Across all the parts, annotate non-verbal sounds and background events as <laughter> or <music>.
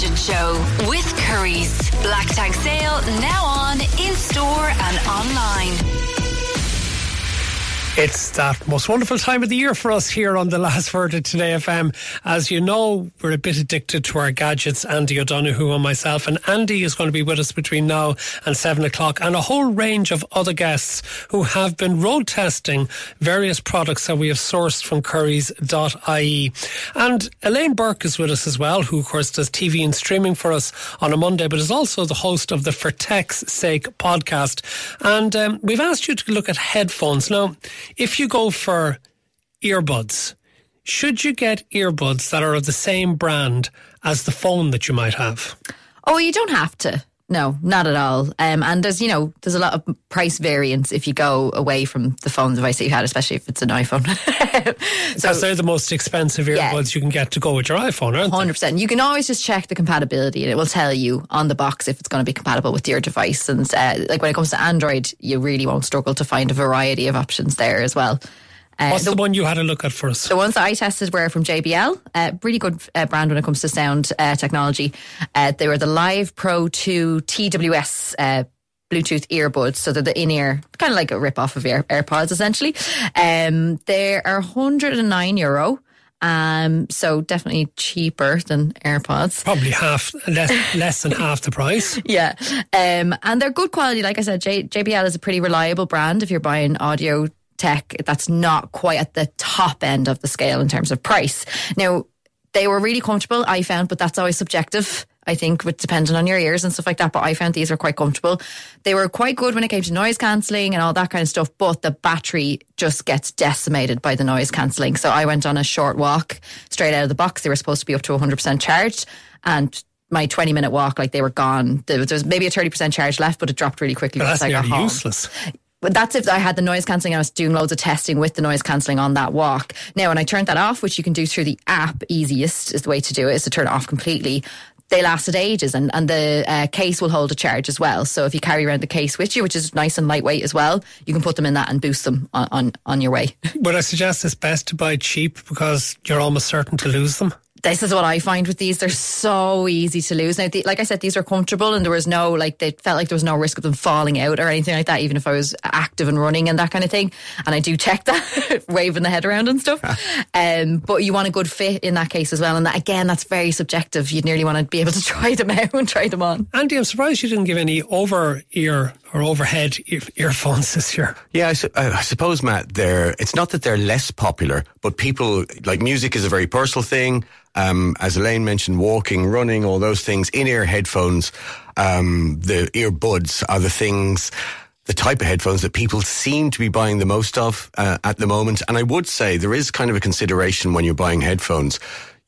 Gadget Show with Curry's. Black Tag Sale now on in store and online. It's that most wonderful time of the year for us here on the last word of Today FM. As you know, we're a bit addicted to our gadgets, Andy O'Donoghue and myself. And Andy is going to be with us between now and seven o'clock, and a whole range of other guests who have been road testing various products that we have sourced from currys.ie. And Elaine Burke is with us as well, who of course does TV and streaming for us on a Monday, but is also the host of the For Tech's Sake podcast. And um, we've asked you to look at headphones. Now, if you go for earbuds, should you get earbuds that are of the same brand as the phone that you might have? Oh, you don't have to. No, not at all. Um, and there's, you know, there's a lot of price variance if you go away from the phone device that you had, especially if it's an iPhone. <laughs> so because they're the most expensive earbuds yeah, you can get to go with your iPhone, aren't 100%. They? You can always just check the compatibility and it will tell you on the box if it's going to be compatible with your device. And uh, like when it comes to Android, you really won't struggle to find a variety of options there as well. Uh, What's the, the, one you had a look at first? The ones that I tested were from JBL, uh, really good uh, brand when it comes to sound uh, technology. Uh, they were the Live Pro 2 TWS uh, Bluetooth earbuds. So they're the in ear, kind of like a rip off of Air, AirPods essentially. Um, they are 109 euro. Um, so definitely cheaper than AirPods. Probably half, less, less than half the price. <laughs> Yeah. Um, and they're good quality. Like I said, J- JBL is a pretty reliable brand if you're buying audio tech that's not quite at the top end of the scale in terms of price. Now, they were really comfortable, I found, but that's always subjective. I think, with depending on your ears and stuff like that. But I found these were quite comfortable. They were quite good when it came to noise cancelling and all that kind of stuff. But the battery just gets decimated by the noise cancelling. So I went on a short walk straight out of the box. They were supposed to be up to 100% charged, and my 20 minute walk, like they were gone. There was maybe a 30% charge left, but it dropped really quickly. But that's nearly useless. But that's if I had the noise cancelling. And I was doing loads of testing with the noise cancelling on that walk. Now, when I turned that off, which you can do through the app, easiest is the way to do it, is to turn it off completely. They lasted ages, and, and the uh, case will hold a charge as well. So if you carry around the case with you, which is nice and lightweight as well, you can put them in that and boost them on, on, on your way. <laughs> Would I suggest it's best to buy cheap because you're almost certain to lose them? This is what I find with these. They're so easy to lose. Now, the, like I said, these are comfortable and there was no, like, they felt like there was no risk of them falling out or anything like that, even if I was active and running and that kind of thing. And I do check <laughs> that, <laughs> waving the head around and stuff. <laughs> um, but you want a good fit in that case as well. And that, again, that's very subjective. You'd nearly want to be able to try them out and try them on. Andy, I'm surprised you didn't give any over ear or overhead earphones <laughs> this year. Yeah, I, su- I, suppose, Matt, they're, it's not that they're less popular, but people, like music is a very personal thing. Um, as Elaine mentioned, walking, running, all those things, in-ear headphones, um, the earbuds are the things the type of headphones that people seem to be buying the most of uh, at the moment. And I would say there is kind of a consideration when you're buying headphones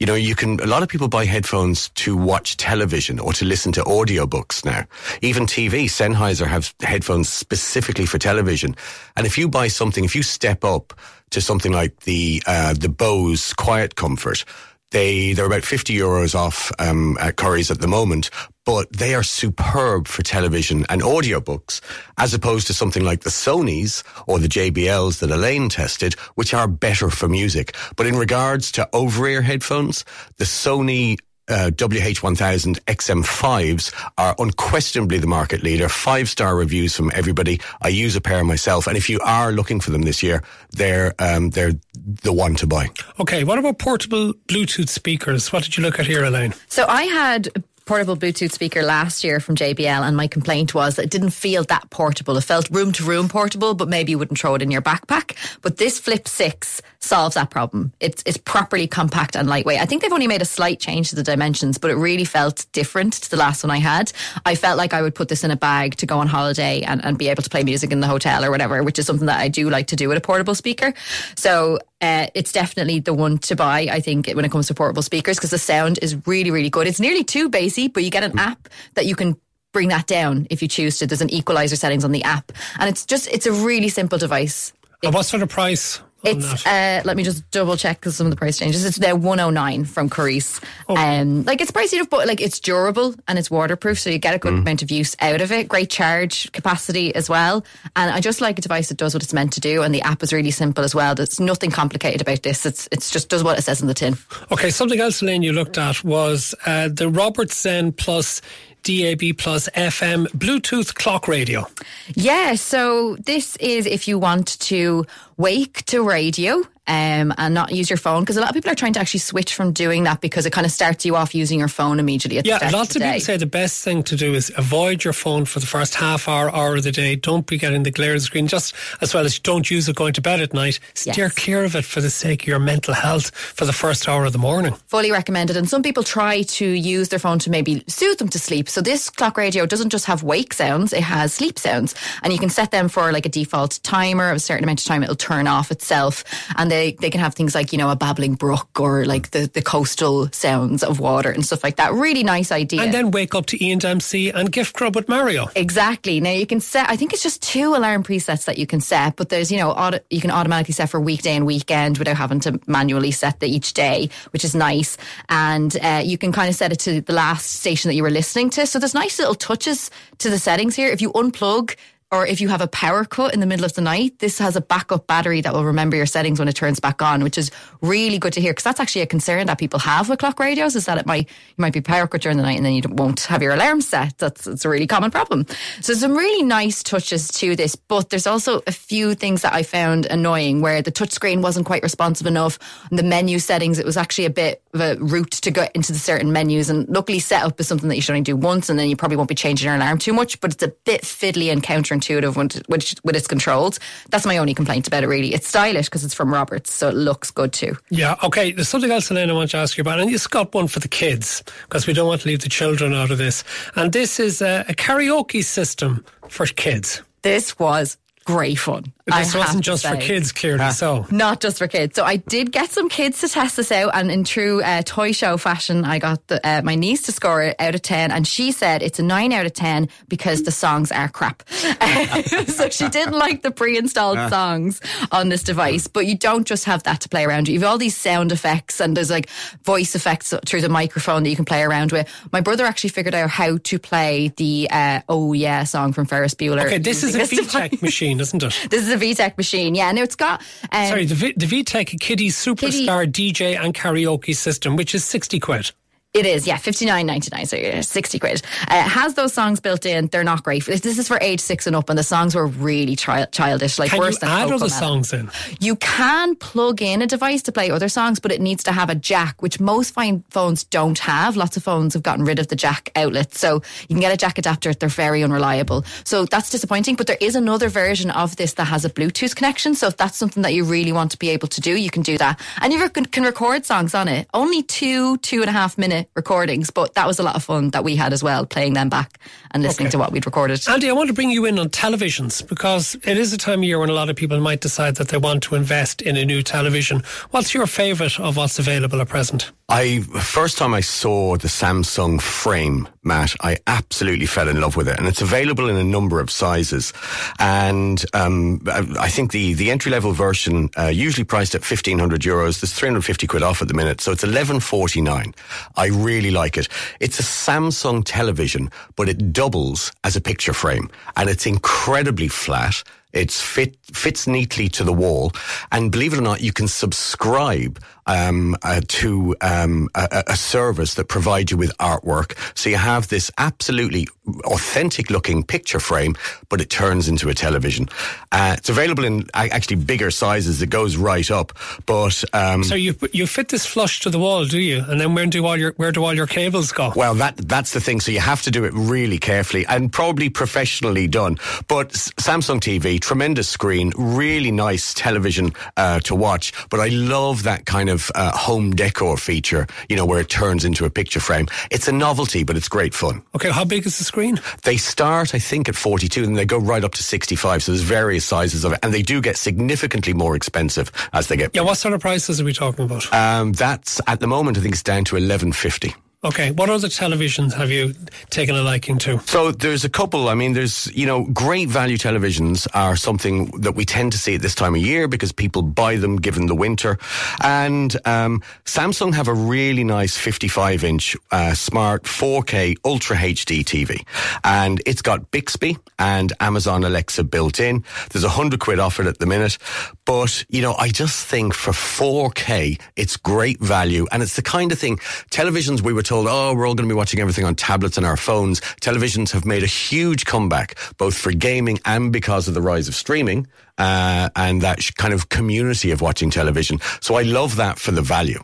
you know, you can, a lot of people buy headphones to watch television or to listen to audiobooks now. Even TV, Sennheiser have headphones specifically for television. And if you buy something, if you step up to something like the, uh, the Bose Quiet Comfort, they they're about fifty euros off um, at Curry's at the moment, but they are superb for television and audiobooks, as opposed to something like the Sony's or the JBLs that Elaine tested, which are better for music. But in regards to over-ear headphones, the Sony uh, WH1000 XM5s are unquestionably the market leader. Five star reviews from everybody. I use a pair myself, and if you are looking for them this year, they're um, they're the one to buy. Okay, what about portable Bluetooth speakers? What did you look at here, Elaine? So I had portable Bluetooth speaker last year from JBL, and my complaint was that it didn't feel that portable. It felt room to room portable, but maybe you wouldn't throw it in your backpack. But this Flip 6 solves that problem. It's, it's properly compact and lightweight. I think they've only made a slight change to the dimensions, but it really felt different to the last one I had. I felt like I would put this in a bag to go on holiday and, and be able to play music in the hotel or whatever, which is something that I do like to do with a portable speaker. So uh, it's definitely the one to buy, I think, when it comes to portable speakers because the sound is really, really good. It's nearly too bassy, but you get an app that you can bring that down if you choose to. There's an equalizer settings on the app, and it's just it's a really simple device. And what sort of price It's uh, let me just double check because some of the price changes. It's now 109 from Currys. Oh. Um, like it's pricey enough, but like it's durable and it's waterproof, so you get a good amount of use out of it. Great charge capacity as well, and I just like a device that does what it's meant to do. And the app is really simple as well. There's nothing complicated about this. It's it's just does what it says in the tin. Okay, something else, Elaine, you looked at was uh, the Robertson Plus DAB Plus FM Bluetooth clock radio. Yeah, so this is if you want to wake to radio. Um, and not use your phone because a lot of people are trying to actually switch from doing that because it kind of starts you off using your phone immediately at Yeah, start lots of of people say the best thing to do is avoid your phone for the first half hour, hour of the day. Don't be getting the glare of the screen, just as well as don't use it going to bed at night. Steer Yes. clear of it for the sake of your mental health for the first hour of the morning. fully recommended. And some people try to use their phone to maybe soothe them to sleep. So this clock radio doesn't just have wake sounds, it has sleep sounds. And you can set them for like a default timer of a certain amount of time, it'll turn off itself. And they, they can have things like, you know, a babbling brook or like the, the coastal sounds of water and stuff like that. Really nice idea. And then wake up to Ian Dempsey and Gift Grub with Mario. Exactly. Now you can set. I think it's just two alarm presets that you can set, but there's you know auto, you can automatically set for weekday and weekend without having to manually set the each day, which is nice. And uh, you can kind of set it to the last station that you were listening to. So there's nice little touches to the settings here. If you unplug. Or if you have a power cut in the middle of the night, this has a backup battery that will remember your settings when it turns back on, which is really good to hear because that's actually a concern that people have with clock radios is that it might you might be power cut during the night and then you won't have your alarm set. That's it's a really common problem. So some really nice touches to this, but there's also a few things that I found annoying where the touchscreen wasn't quite responsive enough. The menu settings, it was actually a bit of a route to get into the certain menus. And luckily, setup is something that you should only do once, and then you probably won't be changing your alarm too much. But it's a bit fiddly and counterintuitive when it- with, with its controls. That's my only complaint about it. Really, it's stylish because it's from Roberts, so it looks good too. Yeah, okay. There's something else, Elaine, I want to ask you about. And you've got one for the kids because we don't want to leave the children out of this. And this is a, a karaoke system for kids. This was great fun. I This have wasn't just for kids, clearly so. Not just for kids. So I did get some kids to test this out, and in true uh, toy show fashion, I got the, uh, my niece to score it out of ten, and she said it's a nine out of ten because the songs are crap. <laughs> so she didn't like the pre-installed songs on this device. But you don't just have that to play around with. You have all these sound effects, and there's like voice effects through the microphone that you can play around with. My brother actually figured out how to play the uh, "Oh Yeah" song from Ferris Bueller. Okay, this is using a VTech device. Machine, isn't it? This is a VTech machine, yeah. Now it's got um, Sorry, the, v- the VTech Kidi Superstar DJ and Karaoke System, which is 60 quid. It is, yeah, fifty nine ninety nine, so yeah, sixty quid. Uh, it has those songs built in. They're not great. This is for age six and up, and the songs were really chi- childish, like Can worse you than add Coco other Melon. songs in? You can plug in a device to play other songs, but it needs to have a jack, which most fine phones don't have. Lots of phones have gotten rid of the jack outlet, so you can get a jack adapter. They're very unreliable, so that's disappointing. But there is another version of this that has a Bluetooth connection. So if that's something that you really want to be able to do, you can do that, and you can can record songs on it. Only two two and a half recordings, but that was a lot of fun that we had as well, playing them back and listening Okay. to what we'd recorded. Andy, I want to bring you in on televisions because it is a time of year when a lot of people might decide that they want to invest in a new television. What's your favourite of what's available at present? I first time I saw the Samsung frame, Matt, I absolutely fell in love with it, and it's available in a number of sizes. And um, I think the the entry level version, uh, usually priced at fifteen hundred euros, there's three hundred fifty quid off at the minute, so it's eleven forty nine. I really like it. It's a Samsung television, but it doubles as a picture frame, and it's incredibly flat. It's fit fits neatly to the wall, and believe it or not, you can subscribe um, uh, to um, a, a service that provides you with artwork. So you have this absolutely authentic looking picture frame, but it turns into a television. Uh, it's available in actually bigger sizes. It goes right up, but um, So you you fit this flush to the wall, do you? And then where do all your where do all your cables go? Well, that that's the thing. So you have to do it really carefully and probably professionally done. But Samsung TV, tremendous screen, really nice television uh, to watch. But I love that kind of uh, home decor feature. You know, where it turns into a picture frame. It's a novelty, but it's great fun. Okay, how big is the screen? They start, I think, at 42 and they go right up to 65. So there's various sizes of it. And they do get significantly more expensive as they get Yeah, what sort of prices are we talking about? um, that's at the moment, I think it's down to 1150. Okay, what other televisions have you taken a liking to? So there's a couple. I mean, there's, you know, great value televisions are something that we tend to see at this time of year because people buy them given the winter. And um, Samsung have a really nice 55 inch uh, smart 4K Ultra HD TV. And it's got Bixby and Amazon Alexa built in. There's a hundred quid off it at the minute. But, you know, I just think for 4K, it's great value. And it's the kind of thing, televisions we were told, oh, we're all going to be watching everything on tablets and our phones. Televisions have made a huge comeback, both for gaming and because of the rise of streaming uh, and that kind of community of watching television. So I love that for the value.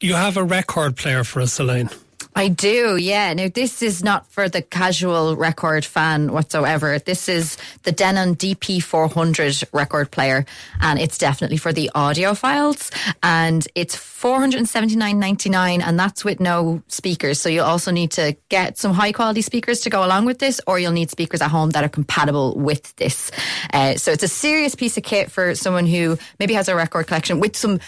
You have a record player for us, Elaine. I do, yeah. Now, this is not for the casual record fan whatsoever. This is the Denon DP400 record player, and it's definitely for the audiophiles. And it's 479.99, and that's with no speakers. So you also need to get some high quality speakers to go along with this, or you'll need speakers at home that are compatible with this. Uh, so it's a serious piece of kit for someone who maybe has a record collection with some.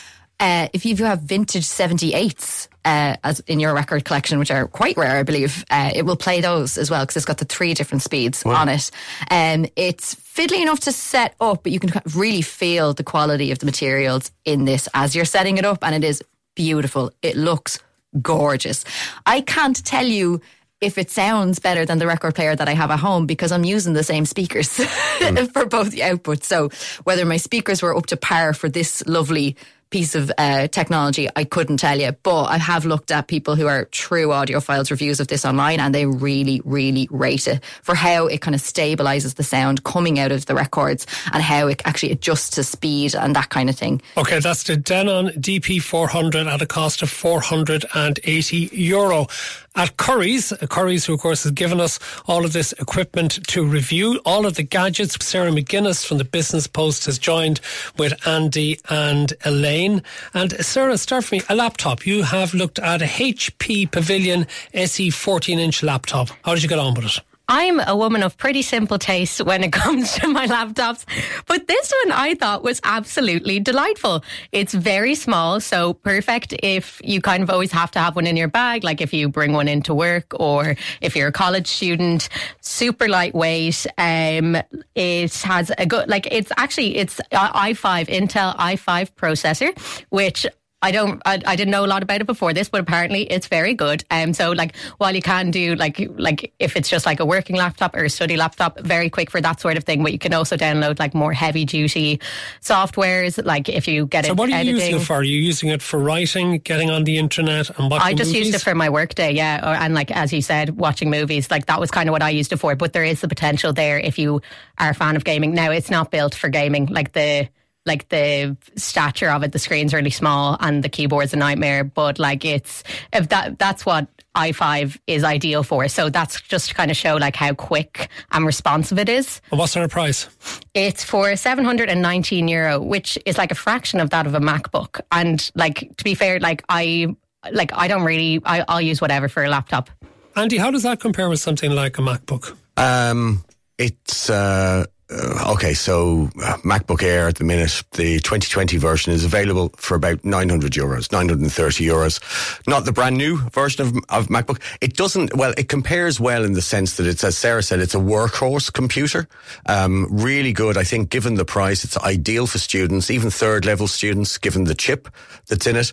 Uh, if you have vintage 78s uh, as in your record collection, which are quite rare, I believe, uh, it will play those as well because it's got the three different speeds wow. on it. Um, it's fiddly enough to set up, but you can really feel the quality of the materials in this as you're setting it up, and it is beautiful. It looks gorgeous. I can't tell you if it sounds better than the record player that I have at home because I'm using the same speakers <laughs> mm. for both the outputs. So whether my speakers were up to par for this lovely piece of uh, technology, I couldn't tell you. But I have looked at people who are true audiophiles reviews of this online, and they really, really rate it for how it kind of stabilizes the sound coming out of the records and how it actually adjusts to speed and that kind of thing. Okay, that's the Denon DP400 at a cost of 480 euro at Curry's. Uh, Curry's, who of course has given us all of this equipment to review, all of the gadgets. Sarah McGuinness from the Business Post has joined with Andy and Elaine. And uh, Sarah, start for me. A laptop. You have looked at a HP Pavilion SE 14 inch laptop. How did you get on with it? I'm a woman of pretty simple tastes when it <laughs> comes to my laptops, but this one I thought was absolutely delightful. It's very small, so perfect if you kind of always have to have one in your bag, like if you bring one into work or if you're a college student. Super lightweight. Um, it has a good, like it's actually it's i5 Intel i5 processor, which I don't, I, I, didn't know a lot about it before this, but apparently it's very good. Um, so like while you can do like, like if it's just like a working laptop or a study laptop, very quick for that sort of thing, but you can also download like more heavy duty softwares. Like if you get so it. So what are you editing. using it for? Are you using it for writing, getting on the internet and watching I just movies? used it for my workday. Yeah. Or, and like, as you said, watching movies, like that was kind of what I used it for, but there is the potential there if you are a fan of gaming. Now it's not built for gaming. Like the, like the stature of it, the screen's really small and the keyboard's a nightmare. But like it's if that that's what i5 is ideal for. So that's just to kind of show like how quick and responsive it is. And what's our price? It's for 719 euro, which is like a fraction of that of a MacBook. And like to be fair, like I like I don't really I, I'll use whatever for a laptop. Andy, how does that compare with something like a MacBook? Um, it's uh, uh, okay, so uh, MacBook Air at the minute, the 2020 version is available for about 900 euros, 930 euros. Not the brand new version of, of MacBook. It doesn't, well, it compares well in the sense that it's, as Sarah said, it's a workhorse computer. Um, really good. I think given the price, it's ideal for students, even third level students, given the chip that's in it.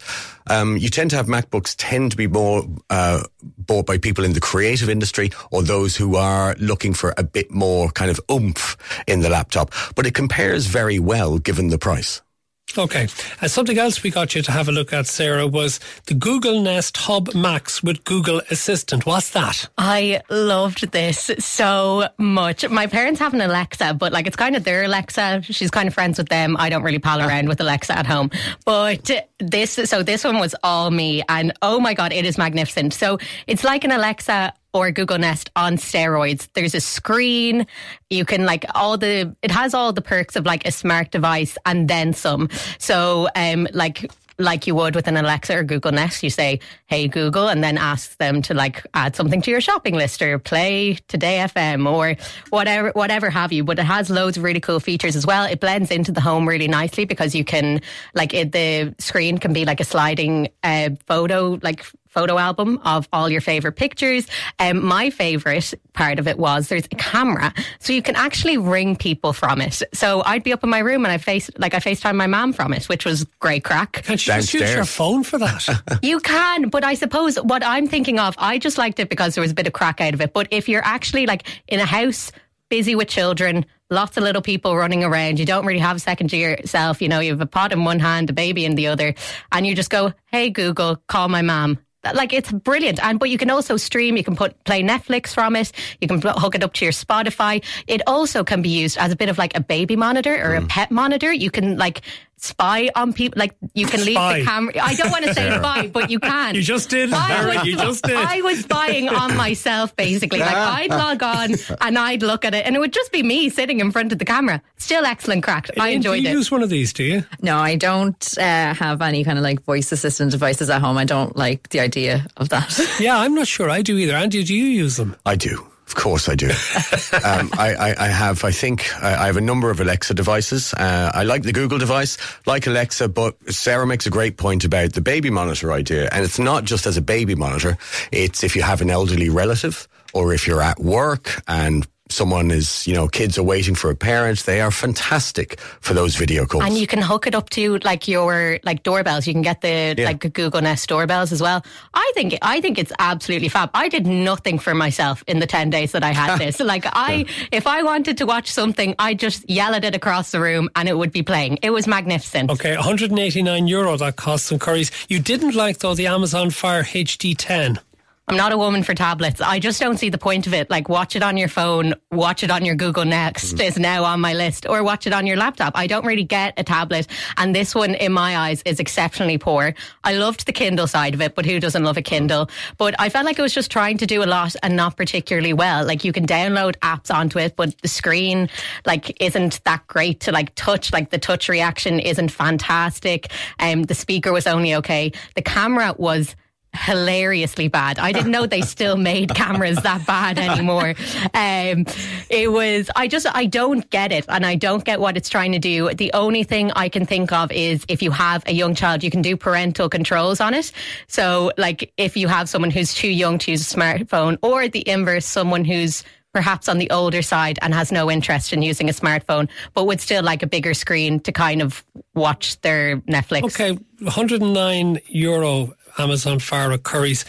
Um, you tend to have MacBooks tend to be more uh, bought by people in the creative industry or those who are looking for a bit more kind of oomph in the laptop. But it compares very well given the price. Okay. Uh, something else we got you to have a look at, Sarah, was the Google Nest Hub Max with Google Assistant. What's that? I loved this so much. My parents have an Alexa, but like it's kind of their Alexa. She's kind of friends with them. I don't really pal around with Alexa at home. But this, so this one was all me. And oh my God, it is magnificent. So it's like an Alexa or Google Nest on steroids. There's a screen. You can like all the, it has all the perks of like a smart device and then some. So, um, like, like you would with an Alexa or Google Nest, you say, Hey Google, and then ask them to like add something to your shopping list or play Today FM or whatever, whatever have you. But it has loads of really cool features as well. It blends into the home really nicely because you can, like, it, the screen can be like a sliding uh, photo, like photo album of all your favorite pictures. Um, my favorite part of it was there's a camera, so you can actually ring people from it. So I'd be up in my room and I face like I FaceTime my mom from it, which was great crack. Can't you just use your phone for that? <laughs> You can, but I suppose what I'm thinking of, I just liked it because there was a bit of crack out of it. But if you're actually like in a house, busy with children, lots of little people running around, you don't really have a second to yourself, you know, you have a pot in one hand, a baby in the other, and you just go, hey, Google, call my mom. Like it's brilliant, and but you can also stream. You can put play Netflix from it. You can hook it up to your Spotify. It also can be used as a bit of like a baby monitor or a mm. pet monitor. You can like spy on people. Like you can leave Spy. the camera. I don't want to say spy, but you can. You just did, I was- you just did. I was spying on myself, basically. Like I'd log on and I'd look at it, and it would just be me sitting in front of the camera. Still excellent crack. I Elaine, enjoyed do you it. use one of these, do you? No, I don't uh, have any kind of like voice assistant devices at home. I don't like the idea of that. Yeah, I'm not sure I do either. Andy, do you use them? I do. Of course I do. <laughs> um, I, I, I have, I think, I, I have a number of Alexa devices. Uh, I like the Google device, like Alexa, but Sarah makes a great point about the baby monitor idea. And it's not just as a baby monitor. It's if you have an elderly relative or if you're at work and someone is, you know, kids are waiting for a parent, they are fantastic for those video calls. And you can hook it up to like your like doorbells. You can get the Yeah. like Google Nest doorbells as well. I think I think it's absolutely fab. I did nothing for myself in the ten days that I had <laughs> this. Like I, if I wanted to watch something, I just yell at it across the room and it would be playing. It was magnificent. Okay, 189 euro that costs some Currys. You didn't like though the Amazon Fire HD10. I'm not a woman for tablets. I just don't see the point of it. Like, watch it on your phone, watch it on your Google Nest is now on my list, or watch it on your laptop. I don't really get a tablet. And this one, in my eyes, is exceptionally poor. I loved the Kindle side of it, but who doesn't love a Kindle? But I felt like it was just trying to do a lot and not particularly well. Like, you can download apps onto it, but the screen, like, isn't that great to like touch. Like, the touch reaction isn't fantastic. Um, the speaker was only okay. The camera was hilariously bad. I didn't know they still made cameras that bad anymore. Um, it was, I just, I don't get it and I don't get what it's trying to do. The only thing I can think of is if you have a young child, you can do parental controls on it. So like if you have someone who's too young to use a smartphone or the inverse, someone who's perhaps on the older side and has no interest in using a smartphone, but would still like a bigger screen to kind of watch their Netflix. Okay, 109 euro Amazon Fire at Currys.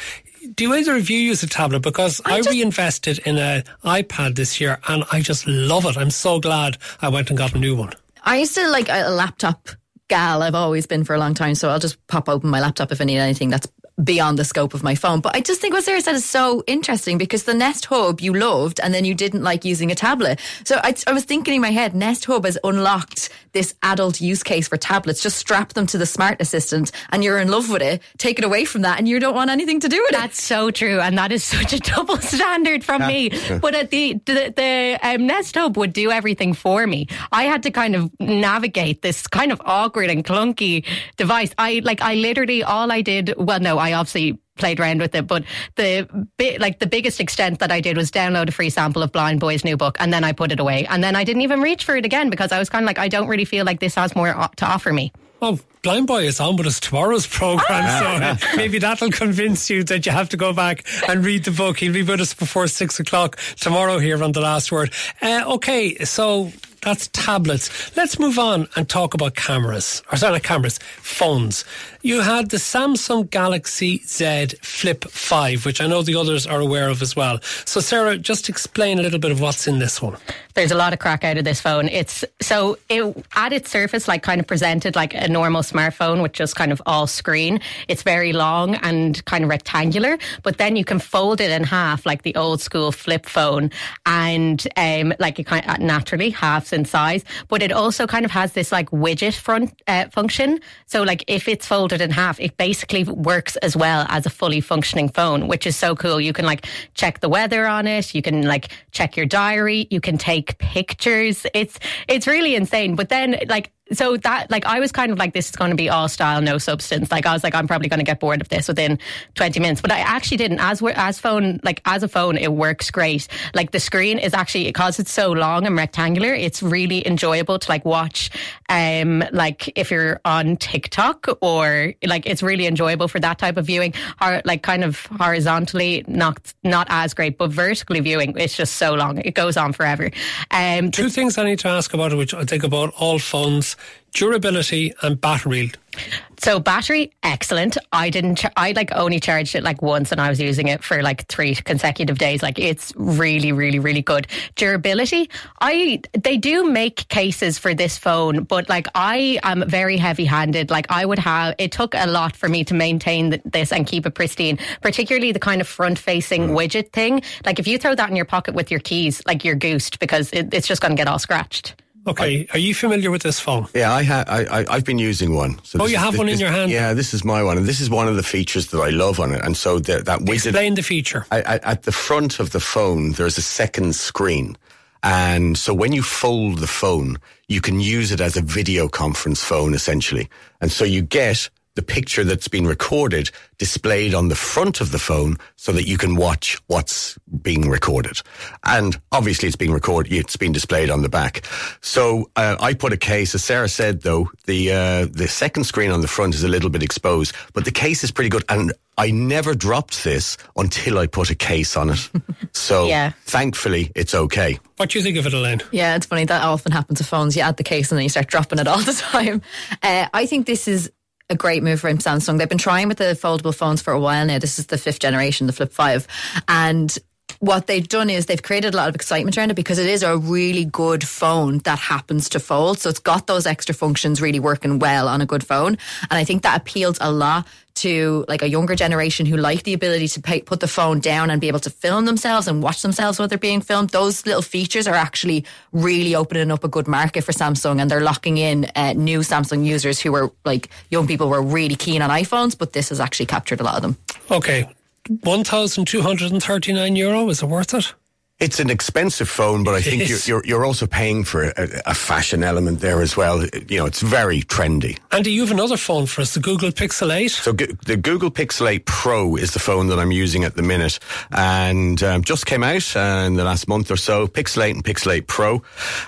Do either of you use a tablet? Because I, just- reinvested in an iPad this year and I just love it. I'm so glad I went and got a new one. I used to like a laptop gal. I've always been for a long time, so I'll just pop open my laptop if I need anything that's beyond the scope of my phone. But I just think what Sarah said is so interesting because the Nest Hub you loved and then you didn't like using a tablet. So I, I was thinking in my head, Nest Hub has unlocked this adult use case for tablets. Just strap them to the smart assistant and you're in love with it. Take it away from that and you don't want anything to do with it. That's so true, and that is <laughs> such a double standard from me. <laughs> But at the the, the um, Nest Hub would do everything for me. I had to kind of navigate this kind of awkward and clunky device. I like I literally all I did. Well, no, I obviously played around with it, but the bit like the biggest extent that I did was download a free sample of Blind Boy's new book, and then I put it away, and then I didn't even reach for it again because I was kind of like I don't really feel like this has more o- to offer me. Oh, Blind Boy is on with us tomorrow's programme, Ah. so <laughs> maybe that'll convince you that you have to go back and read the book. He'll be with us before six o'clock tomorrow here on The Last Word. Uh, okay, so that's tablets. Let's move on and talk about cameras. Or sorry, not cameras, phones. You had the Samsung Galaxy Z Flip 5, which I know the others are aware of as well. So, Sarah, just explain a little bit of what's in this one. there's a lot of crack out of this phone. It's so it at its surface, like kind of presented like a normal smartphone with just kind of all screen. It's very long and kind of rectangular, but then you can fold it in half like the old school flip phone, and um, like it kind of naturally halves in size. But it also kind of has this like widget front uh, function. So like if it's folded in half, it basically works as well as a fully functioning phone, which is so cool. You can like check the weather on it. You can like check your diary. You can take pictures. It's it's really insane. But then like so that like I was kind of like this is going to be all style, no substance. Like I was like I'm probably going to get bored of this within 20 minutes, but I actually didn't. As as phone like as a phone, it works great. Like the screen is actually because it's so long and rectangular, it's really enjoyable to like watch. Um, like if you're on TikTok or like it's really enjoyable for that type of viewing. Or like kind of horizontally, not not as great, but vertically viewing, it's just so long. It goes on forever. Um, Two things I need to ask about which I think about all phones durability and battery. So battery, excellent. I didn't. Ch- I like only charged it like once, and I was using it for like three consecutive days. Like it's really, really, really good. Durability, I they do make cases for this phone, but like I am very heavy-handed. Like I would have. It took a lot for me to maintain th- this and keep it pristine. Particularly the kind of front-facing mm. widget thing. Like if you throw that in your pocket with your keys, like you're goosed because it, it's just going to get all scratched. Okay, I, are you familiar with this phone? Yeah, I have. I, I have been using one. So oh, you have is, one this, in your hand. Yeah, this is my one, and this is one of the features that I love on it. And so the, that widget. Explain the feature. I, I, at the front of the phone, there's a second screen, and so when you fold the phone, you can use it as a video conference phone essentially, and so you get the picture that's been recorded displayed on the front of the phone so that you can watch what's being recorded. And obviously it's being recorded, it's been displayed on the back. So uh, I put a case, as Sarah said though, the, uh, the second screen on the front is a little bit exposed, but the case is pretty good. And I never dropped this until I put a case on it. <laughs> So yeah. thankfully it's okay. What do you think of it, Elaine? Yeah, it's funny. That often happens to phones. You add the case and then you start dropping it all the <laughs> time. Uh, I think this is a great move from Samsung. They've been trying with the foldable phones for a while now. This is the fifth generation, the Flip 5. And what they've done is they've created a lot of excitement around it because it is a really good phone that happens to fold. So it's got those extra functions really working well on a good phone. And I think that appeals a lot to like a younger generation who like the ability to pay, put the phone down and be able to film themselves and watch themselves while they're being filmed. Those little features are actually really opening up a good market for Samsung and they're locking in uh, new Samsung users who were like young people were really keen on iPhones, but this has actually captured a lot of them. Okay. 1,239 euro, is it worth it? It's an expensive phone, but I think you're, you're, you're also paying for a, a, fashion element there as well. You know, it's very trendy. Andy, you have another phone for us, the Google Pixel 8. So the Google Pixel 8 Pro is the phone that I'm using at the minute, and um, just came out uh, in the last month or so. Pixel 8 and Pixel 8 Pro,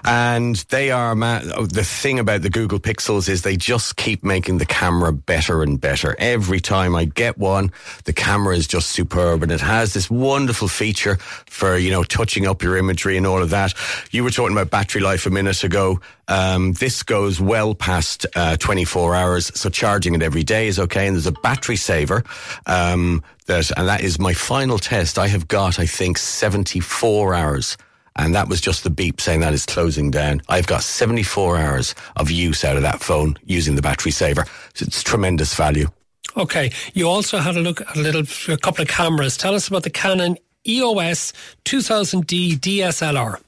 and they are ma- oh, the thing about the Google Pixels is they just keep making the camera better and better. Every time I get one, the camera is just superb, and it has this wonderful feature for you know touching up your imagery and all of that. You were talking about battery life a minute ago. Um, this goes well past uh, 24 hours, so charging it every day is okay. And there's a battery saver um, that, and that is my final test. I have got, I think, 74 hours. And that was just the beep saying that is closing down. I've got 74 hours of use out of that phone using the battery saver. So it's tremendous value. Okay. You also had a look at a little, a couple of cameras. Tell us about the Canon EOS 2000D DSLR.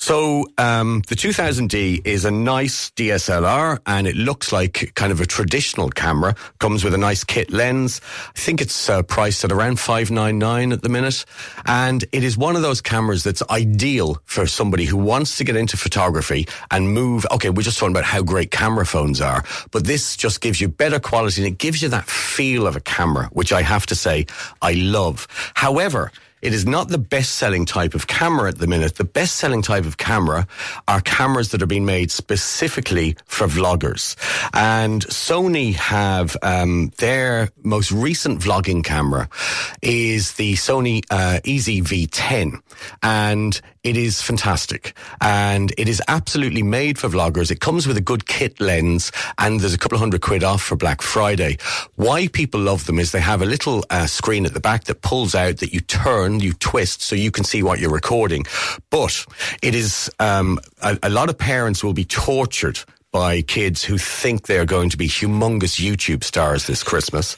So um, the 2000D is a nice DSLR, and it looks like kind of a traditional camera. Comes with a nice kit lens. I think it's uh, priced at around five nine nine at the minute, and it is one of those cameras that's ideal for somebody who wants to get into photography and move. Okay, we're just talking about how great camera phones are, but this just gives you better quality and it gives you that feel of a camera, which I have to say I love. However it is not the best selling type of camera at the minute. The best selling type of camera are cameras that are being made specifically for vloggers. And Sony have um, their most recent vlogging camera is the Sony uh, EZ-V10. And it is fantastic and it is absolutely made for vloggers. It comes with a good kit lens and there's a couple of hundred quid off for Black Friday. Why people love them is they have a little uh, screen at the back that pulls out that you turn, you twist so you can see what you're recording. But it is, um, a, a lot of parents will be tortured by kids who think they're going to be humongous YouTube stars this Christmas.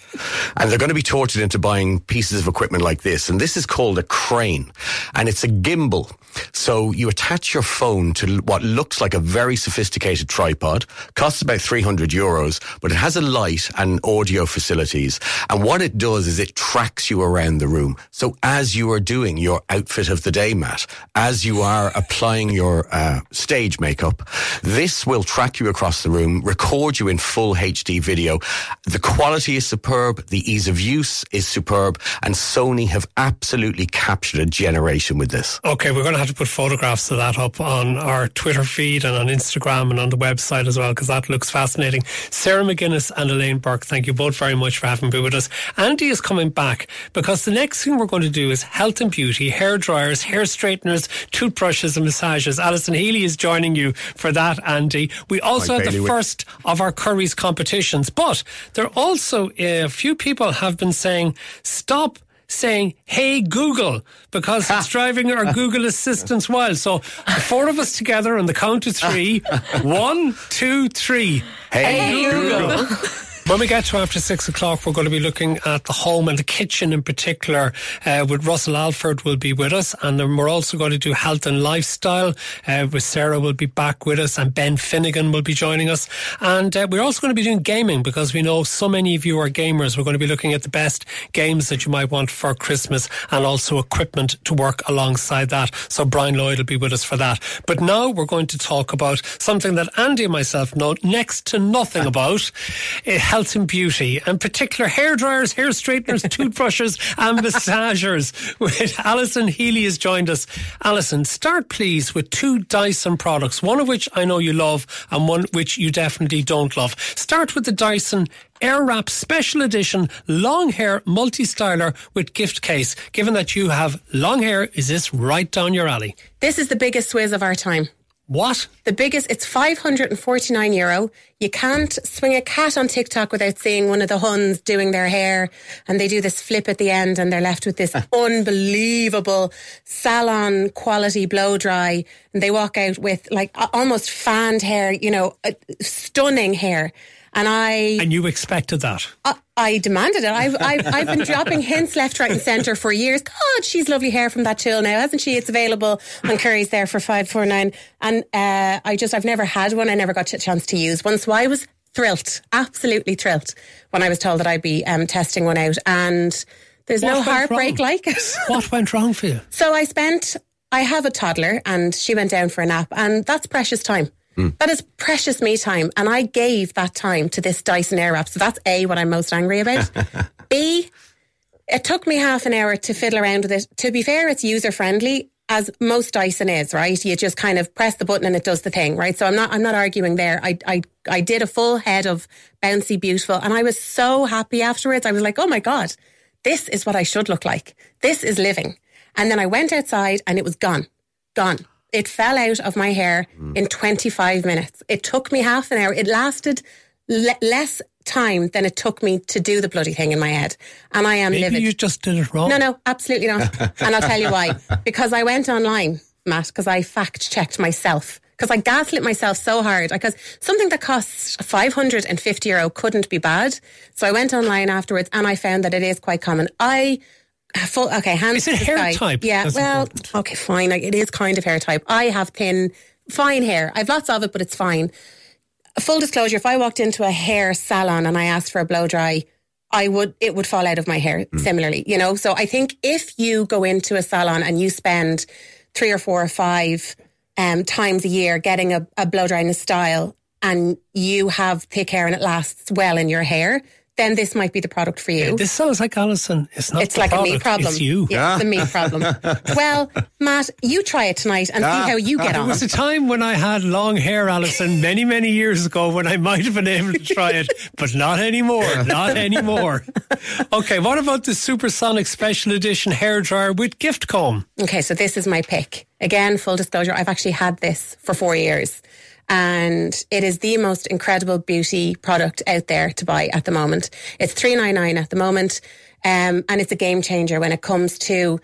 And they're going to be tortured into buying pieces of equipment like this. And this is called a crane. And it's a gimbal. So you attach your phone to what looks like a very sophisticated tripod, costs about 300 euros, but it has a light and audio facilities. And what it does is it tracks you around the room. So as you are doing your outfit of the day, Matt, as you are applying your uh, stage makeup, this will track you across the room, record you in full HD video. The quality is superb. The ease of use is superb. And Sony have absolutely captured a generation with this. Okay, we're going to have to put photographs of that up on our Twitter feed and on Instagram and on the website as well because that looks fascinating. Sarah McGuinness and Elaine Burke, thank you both very much for having been with us. Andy is coming back because the next thing we're going to do is health and beauty, hair dryers, hair straighteners, toothbrushes and massages. Alison Healy is joining you for that, Andy. We also Mike the Bailey. first of our Curry's competitions, but there are also a few people have been saying stop saying hey google because it's <laughs> driving our google assistants wild. So the four of us together on the count of three. <laughs> One two three. Hey, Google. <laughs> When we get to after six o'clock, we're going to be looking at the home and the kitchen in particular. Uh, with Russell Alford will be with us, and then we're also going to do health and lifestyle. Uh, with Sarah will be back with us, and Ben Finnegan will be joining us. And uh, we're also going to be doing gaming because we know so many of you are gamers. We're going to be looking at the best games that you might want for Christmas, and also equipment to work alongside that. So Brian Lloyd will be with us for that. But now we're going to talk about something that Andy and myself know next to nothing about. Uh, <laughs> health and beauty, and particular hair dryers, hair straighteners, <laughs> toothbrushes, and massagers. With Alison Healy has joined us. Alison, start please with two Dyson products, one of which I know you love, and one which you definitely don't love. Start with the Dyson Airwrap Special Edition Long Hair Multi Styler with gift case. Given that you have long hair, is this right down your alley? This is the biggest whiz of our time. What? The biggest, it's 549 euro. You can't swing a cat on TikTok without seeing one of the Huns doing their hair and they do this flip at the end and they're left with this ah. unbelievable salon quality blow dry and they walk out with like almost fanned hair, you know, stunning hair. And I, And you expected that? I, I demanded it. I've, I've, I've been dropping hints left, right, and centre for years. God, she's lovely hair from that tool now, hasn't she? It's available on Curry's there for five four nine. And uh, I just, I've never had one. I never got a chance to use one, so I was thrilled, absolutely thrilled when I was told that I'd be um, testing one out. And there's What no heartbreak wrong? like it. <laughs> What went wrong for you? So I spent, I have a toddler and she went down for a nap and that's precious time. Mm. That is precious me time. And I gave that time to this Dyson Airwrap. So that's A, what I'm most angry about. <laughs> B, it took me half an hour to fiddle around with it. To be fair, it's user friendly as most Dyson is, right? You just kind of press the button and it does the thing, right? So I'm not, I'm not arguing there. I, I, I did a full head of bouncy, beautiful, and I was so happy afterwards. I was like, oh my God, this is what I should look like. This is living. And then I went outside and it was gone, gone. It fell out of my hair mm. in 25 minutes. It took me half an hour. It lasted le- less time than it took me to do the bloody thing in my head. And I am Maybe livid. you just did it wrong. No, no, absolutely not. <laughs> and I'll tell you why. Because I went online, Matt, because I fact checked myself. Because I gaslit myself so hard. Because something that costs 550 euro couldn't be bad. So I went online afterwards and I found that it is quite common. I. Full, okay, hands Is it hair sky. type? Yeah, That's well, important. okay, fine. Like, it is kind of hair type. I have thin, fine hair. I've lots of it, but it's fine. Full disclosure: if I walked into a hair salon and I asked for a blow dry, I would it would fall out of my hair. Similarly, you know. So I think if you go into a salon and you spend three or four or five um, times a year getting a, a blow dry in a style, and you have thick hair and it lasts well in your hair, then this might be the product for you. This sounds like Alison. It's not It's the like product, a me problem. It's you. Yeah, it's a me problem. <laughs> well, Matt, you try it tonight and see how you uh, get There on. There was a time when I had long hair, Alison, many, many years ago when I might have been able to try it, but not anymore. Not anymore. <laughs> Okay, what about the Supersonic Special Edition hair dryer with gift comb? Okay, so this is my pick. Again, full disclosure, I've actually had this for four years. And it is the most incredible beauty product out there to buy at the moment. It's three nine nine at the moment, um, and it's a game changer when it comes to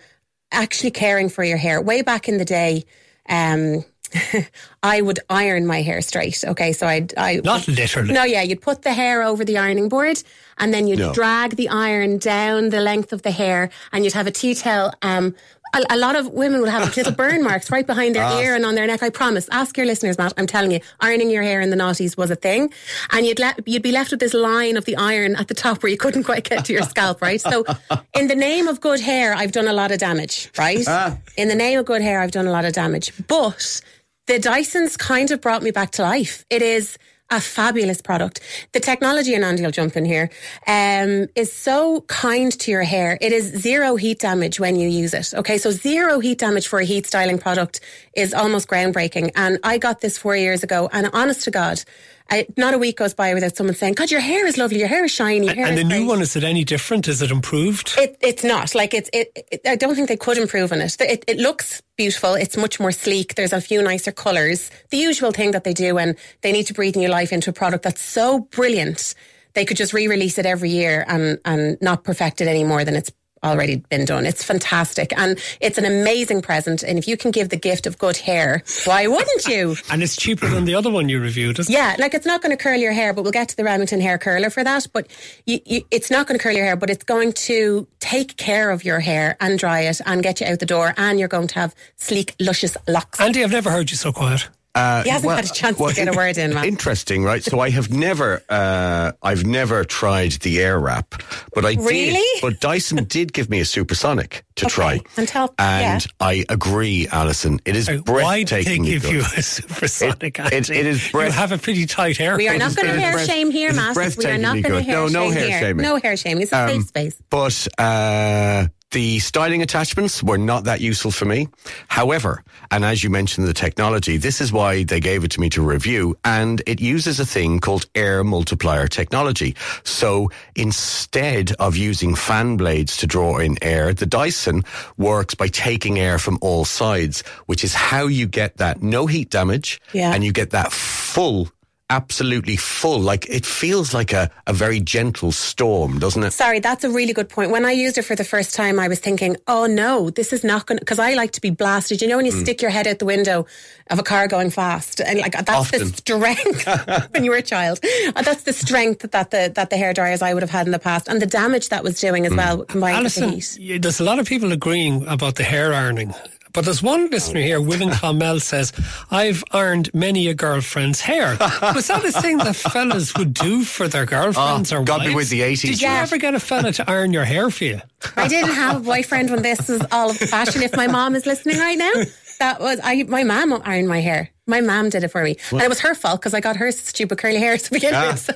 actually caring for your hair. Way back in the day, um, <laughs> I would iron my hair straight. Okay, so I, I Not literally. no, yeah, you'd put the hair over the ironing board and then you'd No. drag the iron down the length of the hair and you'd have a tea towel. Um, a, a lot of women will have little <laughs> burn marks right behind their ah. ear and on their neck. I promise. Ask your listeners, Matt. I'm telling you, ironing your hair in the noughties was a thing, and you'd let you'd be left with this line of the iron at the top where you couldn't quite get to your scalp. Right. So, in the name of good hair, I've done a lot of damage. Right. Ah. In the name of good hair, I've done a lot of damage, but the Dyson's kind of brought me back to life. It is a fabulous product. The technology, and Andy will jump in here, um, is so kind to your hair. It is zero heat damage when you use it. Okay, so zero heat damage for a heat styling product is almost groundbreaking. And I got this four years ago, and honest to God, I, not a week goes by without someone saying, "God, your hair is lovely. Your hair is shiny." Your hair And the is new great." one, is it any different? Is it improved? It, it's not like it's. It, it. I don't think they could improve on it. it. It looks beautiful. It's much more sleek. There's a few nicer colours. The usual thing that they do when they need to breathe new life into a product that's so brilliant. They could just re-release it every year and and not perfect it any more than it's already been done. It's fantastic and it's an amazing present. And if you can give the gift of good hair, why wouldn't you? <laughs> and it's cheaper than the other one you reviewed, isn't it? Yeah, like it's not going to curl your hair, but we'll get to the Remington hair curler for that. But you, you, it's not going to curl your hair, but it's going to take care of your hair and dry it and get you out the door, and you're going to have sleek, luscious locks. Andy, I've never heard you so quiet. Uh, He hasn't had a chance to get a word in, man. Interesting, right? So I have never, uh, I've never tried the air wrap, but I Really? did. But Dyson <laughs> did give me a supersonic to try, And tell- and yeah. I agree, Alison. It is Why did they give good. you a supersonic? It- it- Andy? it is You breath- have a pretty tight hair. We are not going to it is hair breath- shame here, it is Matt. We are not going to good. hair No, no shame hair here. shaming. No hair shaming. It's a Um, safe space. But uh, the styling attachments were not that useful for me. However, and as you mentioned the technology, this is why they gave it to me to review, and it uses a thing called air multiplier technology. So instead of using fan blades to draw in air, the Dyson works by taking air from all sides, which is how you get that no heat damage, Yeah. and you get that full. Absolutely full. Like it feels like a, a very gentle storm, doesn't it? Sorry, that's a really good point. When I used it for the first time, I was thinking, oh no, this is not going to, because I like to be blasted. You know, when Mm. you stick your head out the window of a car going fast, and like that's Often. the strength <laughs> when you were a child. That's the strength that the that the hair dryers I would have had in the past, and the damage that was doing as well, combined with the heat. there's a lot of people agreeing about the hair ironing. But there's one listener here, William <laughs> Clonmel says, I've ironed many a girlfriend's hair. Was that a thing that fellas would do for their girlfriends or Oh, God be with the 80s. Did you Yeah. ever get a fella to iron your hair for you? I didn't have a boyfriend when this was all of <laughs> the fashion. If my mom is listening right now, that was I. My mom ironed my hair. My mom did it for me, and it was her fault because I got her stupid curly hair to begin Ah. with. So.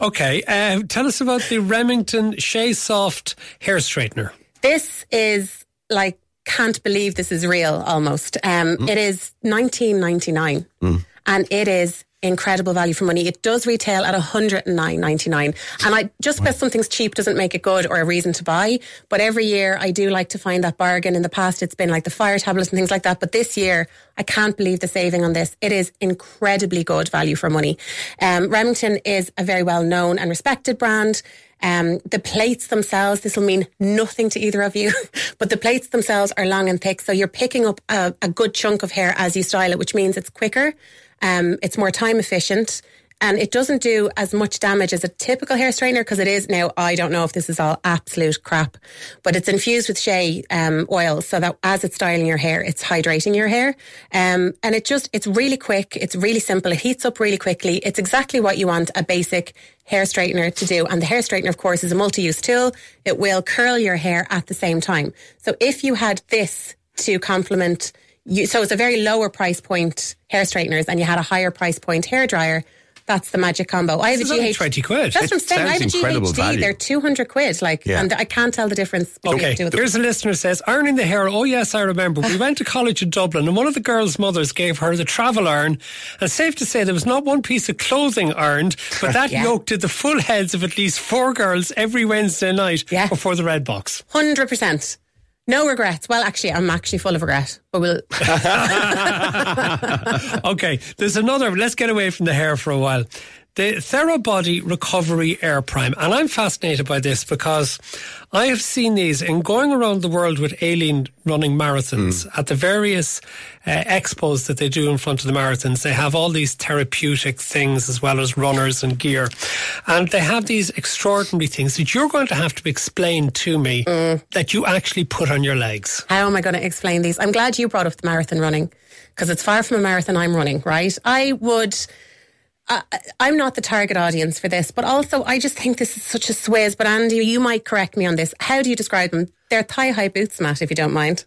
<laughs> Okay, uh, tell us about the Remington Shea Soft hair straightener. This is like can't believe this is real almost. Um, Mm. It is nineteen ninety nine, and it is incredible value for money. It does retail at one hundred and nine ninety nine, and I just because something's cheap doesn't make it good or a reason to buy. But every year I do like to find that bargain. In the past, it's been like the fire tablets and things like that. But this year, I can't believe the saving on this. It is incredibly good value for money. Um, Remington is a very well known and respected brand. Um, the plates themselves, this will mean nothing to either of you, <laughs> but the plates themselves are long and thick. So you're picking up a, a good chunk of hair as you style it, which means it's quicker, um, it's more time efficient, and it doesn't do as much damage as a typical hair straightener because it is now. I don't know if this is all absolute crap, but it's infused with shea um, oil so that as it's styling your hair, it's hydrating your hair, um, and it just it's really quick. It's really simple. It heats up really quickly. It's exactly what you want a basic hair straightener to do. And the hair straightener, of course, is a multi-use tool. It will curl your hair at the same time. So if you had this to complement you, so it's a very lower price point hair straighteners and you had a higher price point hair dryer. That's the magic combo. I have This a GH 20 quid. That's what I'm saying. I have a GHD. value. They're 200 quid. Like, Yeah. and I can't tell the difference. between Okay, two them. here's a listener says, ironing the hair. Oh, yes, I remember. We went to college in Dublin and one of the girls' mothers gave her the travel iron. And safe to say there was not one piece of clothing ironed, but that Yeah. yoke did the full heads of at least four girls every Wednesday night Yeah. before the red box. Hundred percent. No regrets. Well, actually, I'm actually full of regret. But we'll. <laughs> Okay, there's another. Let's get away from the hair for a while. The Therabody Recovery Air Prime. And I'm fascinated by this because I have seen these in going around the world with Aileen running marathons at the various uh, expos that they do in front of the marathons. They have all these therapeutic things as well as runners and gear. And they have these extraordinary things that you're going to have to explain to me that you actually put on your legs. How am I going to explain these? I'm glad you brought up the marathon running because it's far from a marathon I'm running. Right? I would. I, I'm not the target audience for this, but also I just think this is such a swizz. But Andy, you might correct me on this. How do you describe them? They're thigh high boots, Matt, if you don't mind.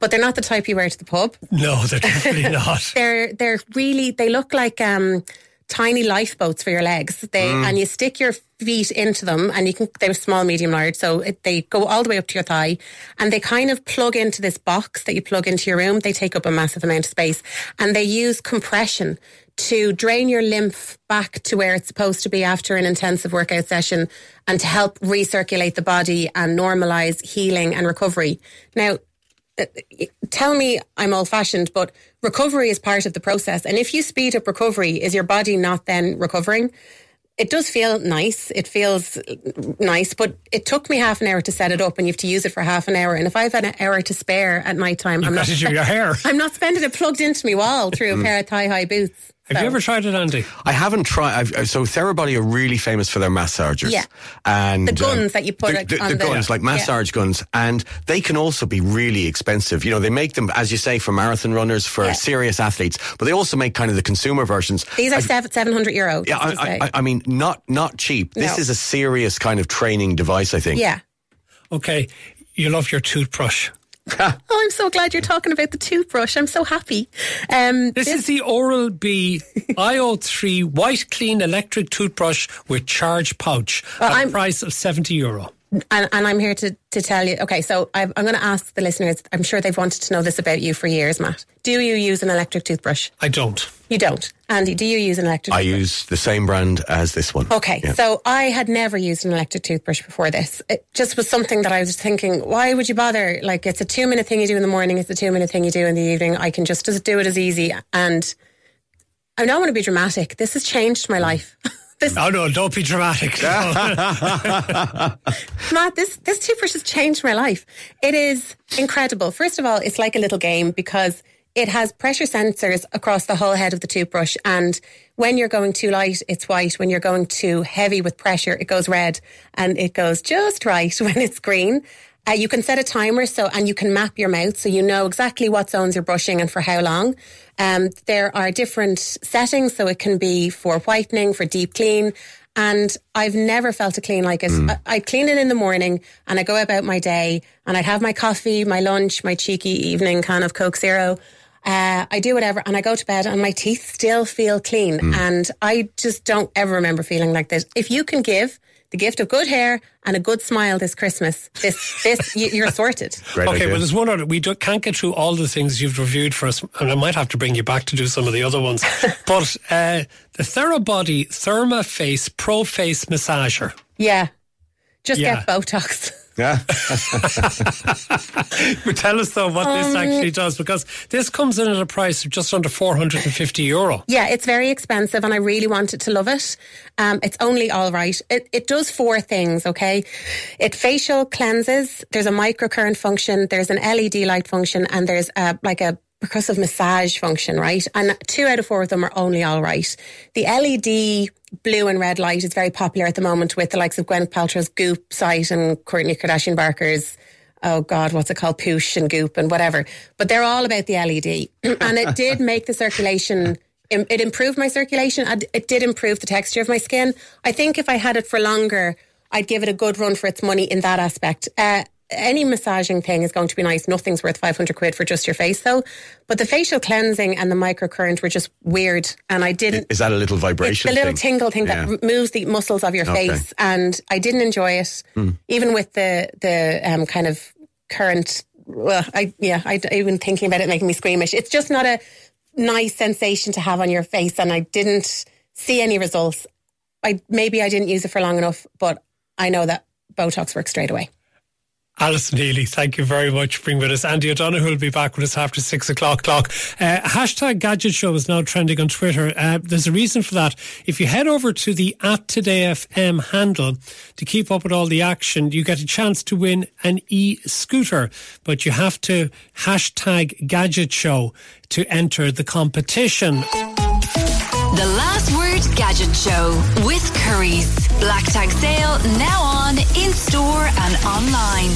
But they're not the type you wear to the pub. No, they're definitely <laughs> not. They're they're really they look like um, tiny lifeboats for your legs. They and you stick your feet into them, and you can they're small, medium, large, so it, they go all the way up to your thigh, and they kind of plug into this box that you plug into your room. They take up a massive amount of space, and they use compression to drain your lymph back to where it's supposed to be after an intensive workout session, and to help recirculate the body and normalize healing and recovery. Now, uh, tell me I'm old fashioned, but recovery is part of the process. And if you speed up recovery, is your body not then recovering? It does feel nice. It feels nice, but it took me half an hour to set it up and you have to use it for half an hour. And if I've had an hour to spare at night time, I'm not, got your <laughs> hair. I'm not spending it plugged into my wall through a mm. pair of thigh high boots. Have So- you ever tried it, Andy? I haven't tried. I've, uh, so Therabody are really famous for their massagers. Yeah. and The guns um, that you put the, like, the, on the the- guns, like Yeah. massage guns, and they can also be really expensive. You know, they make them, as you say, for marathon runners, for Yeah. serious athletes, but they also make kind of the consumer versions. These are I- seven, 700 euro. Yeah, I. I, I mean, not not cheap. This is a serious kind of training device. I think. yeah. Okay, you love your toothbrush. <laughs> Oh, I'm so glad you're talking about the toothbrush. I'm so happy. Um, This is the Oral B IO3 white clean electric toothbrush with charge pouch <laughs> at a I'm- price of 70 euro. And, and I'm here to, to tell you. Okay, so I'm, I'm going to ask the listeners. I'm sure they've wanted to know this about you for years, Matt. Do you use an electric toothbrush? I don't. You don't. Andy, do you use an electric I toothbrush? use the same brand as this one. Okay, Yeah. so I had never used an electric toothbrush before this. It just was something that I was thinking, why would you bother? Like, it's a two minute thing you do in the morning, it's a two minute thing you do in the evening. I can just just do it as easy. And I don't want to be dramatic. This has changed my life. <laughs> this, Oh, no, don't be dramatic. <laughs> Matt, this, this toothbrush has changed my life. It is incredible. First of all, it's like a little game because it has pressure sensors across the whole head of the toothbrush. And when you're going too light, it's white. When you're going too heavy with pressure, it goes red. And it goes just right <laughs> when it's green. Uh, you can set a timer so, and you can map your mouth so you know exactly what zones you're brushing and for how long. Um, there are different settings, so it can be for whitening, for deep clean. And I've never felt a clean like it. I, I'd clean it in the morning and I go about my day and I'd have my coffee, my lunch, my cheeky evening kind of Coke Zero. Uh, I do whatever and I go to bed and my teeth still feel clean. And I just don't ever remember feeling like this. If you can give the gift of good hair and a good smile this Christmas, this, this, <laughs> you- you're sorted. Great okay, idea. well, there's one other. We do, can't get through all the things you've reviewed for us, and I might have to bring you back to do some of the other ones. <laughs> but uh, the Therabody TheraFace Pro Face Massager. Yeah. Just Yeah. get Botox. <laughs> yeah. <laughs> But tell us though what this Um, actually does, because this comes in at a price of just under 450 euro. Yeah, it's very expensive and I really wanted to love it. Um, it's only all right. It, it does four things, okay? It facial cleanses, there's a microcurrent function, there's an LED light function, and there's a, like a percussive massage function, right? And two out of four of them are only all right. The LED blue and red light is very popular at the moment with the likes of Gwyneth Paltrow's Goop site and Kourtney Kardashian Barker's oh God, what's it called? Poosh and Goop and whatever. But they're all about the LED. <clears throat> and it did make the circulation, it improved my circulation. It did improve the texture of my skin. I think if I had it for longer, I'd give it a good run for its money in that aspect. Uh, any massaging thing is going to be nice. Nothing's worth 500 quid for just your face though. But the facial cleansing and the microcurrent were just weird. And I didn't, Is that a little it's vibration? the little thing? tingle thing Yeah. that moves the muscles of your Okay. face, and I didn't enjoy it, even with the the um, kind of current. Well, I yeah, I even thinking about it making me squeamish. It's just not a nice sensation to have on your face, and I didn't see any results. I maybe I didn't use it for long enough, but I know that Botox works straight away. Alison Healy, thank you very much for being with us. Andy O'Donoghue will be back with us after six o'clock. Clock. Uh, hashtag Gadget Show is now trending on Twitter. Uh, there's a reason for that. If you head over to the at Today FM handle to keep up with all the action, you get a chance to win an e-scooter, but you have to hashtag Gadget Show to enter the competition. The Last Word Gadget Show with Currys. Black Tag Sale now on in store and online.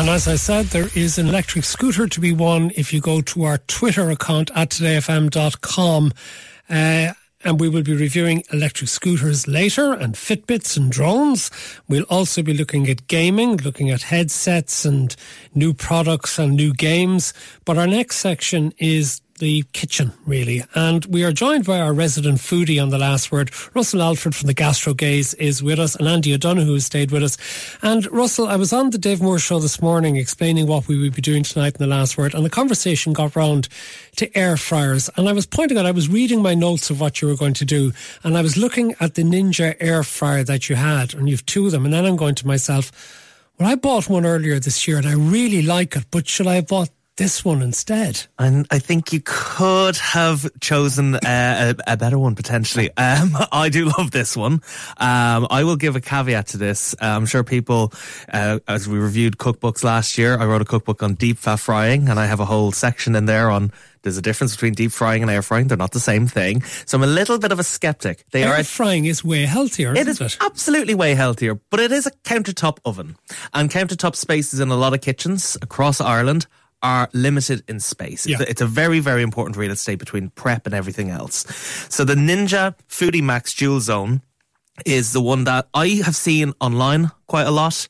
And as I said, there is an electric scooter to be won if you go to our Twitter account at todayfm.com. Uh, and we will be reviewing electric scooters later and Fitbits and drones. We'll also be looking at gaming, looking at headsets and new products and new games. But our next section is the kitchen, really. And we are joined by our resident foodie on the last word. Russell Alford from the GastroGays is with us, and Andy O'Donoghue has stayed with us. And Russell, I was on the Dave Moore show this morning explaining what we would be doing tonight in the last word, and the conversation got round to air fryers. And I was pointing out, I was reading my notes of what you were going to do, and I was looking at the Ninja air fryer that you had, and you've two of them, and then I'm going to myself, well, I bought one earlier this year and I really like it, but should I have bought this one instead. And I think you could have chosen uh, a, a, better one potentially. Um, <laughs> I do love this one. Um, I will give a caveat to this. Uh, I'm sure people, uh, as we reviewed cookbooks last year, I wrote a cookbook on deep fat frying, and I have a whole section in there on there's a difference between deep frying and air frying. They're not the same thing. So I'm a little bit of a skeptic. They air are frying is way healthier. It is it? absolutely way healthier, but it is a countertop oven, and countertop spaces in a lot of kitchens across Ireland are limited in space. Yeah. It's a very, very important real estate between prep and everything else. So the Ninja Foodi Max Dual Zone is the one that I have seen online quite a lot.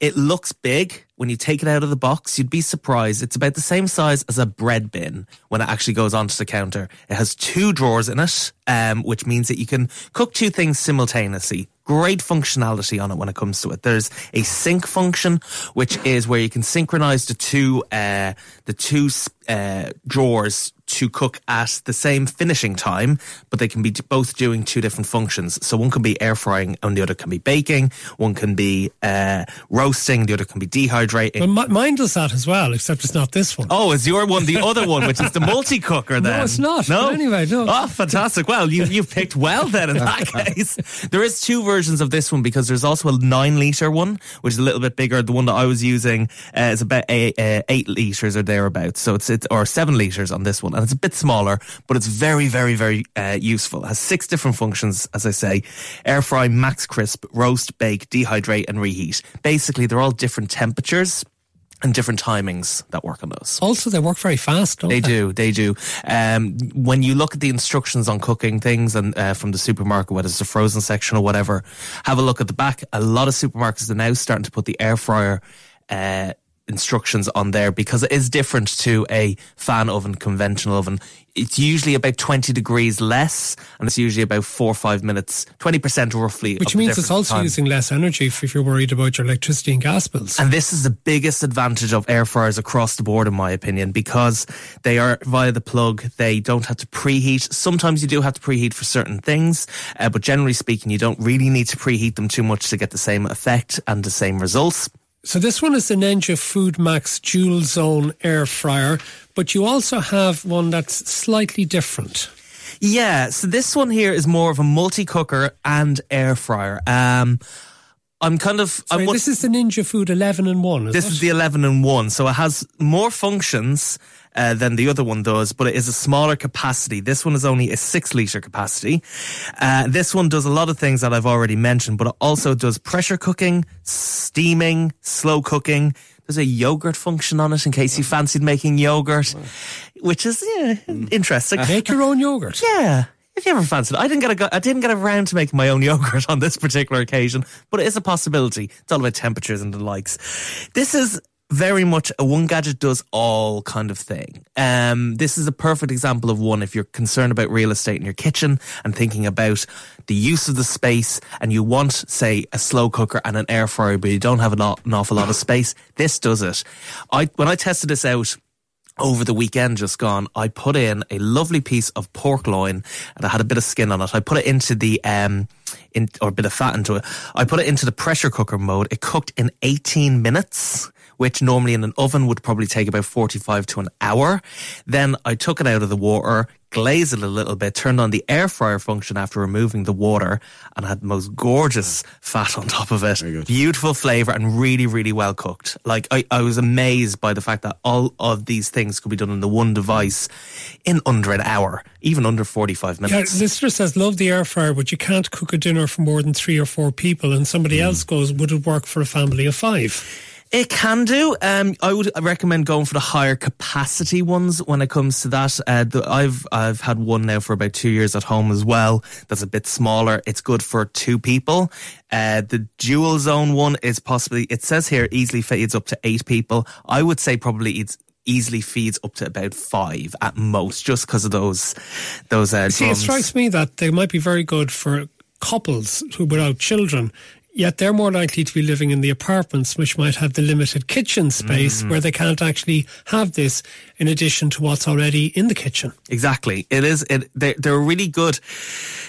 It looks big. When you take it out of the box, you'd be surprised. It's about the same size as a bread bin when it actually goes onto the counter. It has two drawers in it, um, which means that you can cook two things simultaneously great functionality on it when it comes to it. There's a sync function, which is where you can synchronize the two uh, the two uh, drawers to cook at the same finishing time, but they can be both doing two different functions. So one can be air frying and the other can be baking. One can be uh, roasting, the other can be dehydrating. Well, m- mine does that as well, except it's not this one. Oh, is your one the other one, which is the <laughs> multi cooker then? No, it's not. No, anyway, no. Oh, fantastic! Well, you you've picked well then. In that <laughs> case, there is two versions of this one because there's also a nine liter one, which is a little bit bigger. The one that I was using uh, is about eight, uh, eight liters or thereabouts. So it's it's or seven liters on this one and it's a bit smaller, but it's very, very, very uh, useful. It has six different functions, as I say air fry, max crisp, roast, bake, dehydrate, and reheat. Basically, they're all different temperatures and different timings that work on those. Also, they work very fast. They, they, do, they do. Um, when you look at the instructions on cooking things and uh, from the supermarket, whether it's the frozen section or whatever, have a look at the back. A lot of supermarkets are now starting to put the air fryer. Uh, instructions on there because it is different to a fan oven, conventional oven. It's usually about 20 degrees less and it's usually about four or five minutes, 20% roughly. Which means it's also time. using less energy if you're worried about your electricity and gas bills. And this is the biggest advantage of air fryers across the board, in my opinion, because they are via the plug. They don't have to preheat. Sometimes you do have to preheat for certain things, uh, but generally speaking, you don't really need to preheat them too much to get the same effect and the same results. So this one is the Ninja Foodi Max Dual Zone Air Fryer, but you also have one that's slightly different. Yeah, so this one here is more of a multi cooker and air fryer. Um, I'm kind of. Sorry, I'm, this is the Ninja Foodi 11 and 1. this it? is the 11 and 1. So it has more functions uh, than the other one does, but it is a smaller capacity. This one is only a six litre capacity. Uh, this one does a lot of things that I've already mentioned, but it also does pressure cooking, steaming, slow cooking. There's a yogurt function on it in case you fancied making yogurt, which is yeah, interesting. Make your own yogurt. Yeah. If you ever fancied it, I didn't get a, I didn't get around to making my own <laughs> yogurt on this particular occasion, but it is a possibility. It's all about temperatures and the likes. This is very much a one gadget does all kind of thing. Um, this is a perfect example of one if you're concerned about real estate in your kitchen and thinking about the use of the space and you want, say, a slow cooker and an air fryer, but you don't have an, an awful lot of space. This does it. I, when I tested this out, over the weekend just gone, I put in a lovely piece of pork loin and I had a bit of skin on it. I put it into the, um, in, or a bit of fat into it. I put it into the pressure cooker mode. It cooked in 18 minutes which normally in an oven would probably take about 45 to an hour. Then I took it out of the water, glazed it a little bit, turned on the air fryer function after removing the water, and had the most gorgeous fat on top of it. Beautiful flavour and really, really well cooked. Like, I, I was amazed by the fact that all of these things could be done in the one device in under an hour, even under 45 minutes. Yeah, listener says, love the air fryer, but you can't cook a dinner for more than three or four people. And somebody mm. else goes, would it work for a family of five? It can do. Um, I would recommend going for the higher capacity ones when it comes to that. Uh, the, I've I've had one now for about two years at home as well. That's a bit smaller. It's good for two people. Uh, the dual zone one is possibly. It says here easily feeds up to eight people. I would say probably it's easily feeds up to about five at most, just because of those those. Uh, See, it strikes me that they might be very good for couples who without children. Yet they're more likely to be living in the apartments, which might have the limited kitchen space Mm. where they can't actually have this in addition to what's already in the kitchen. Exactly. It is. It they're, they're really good.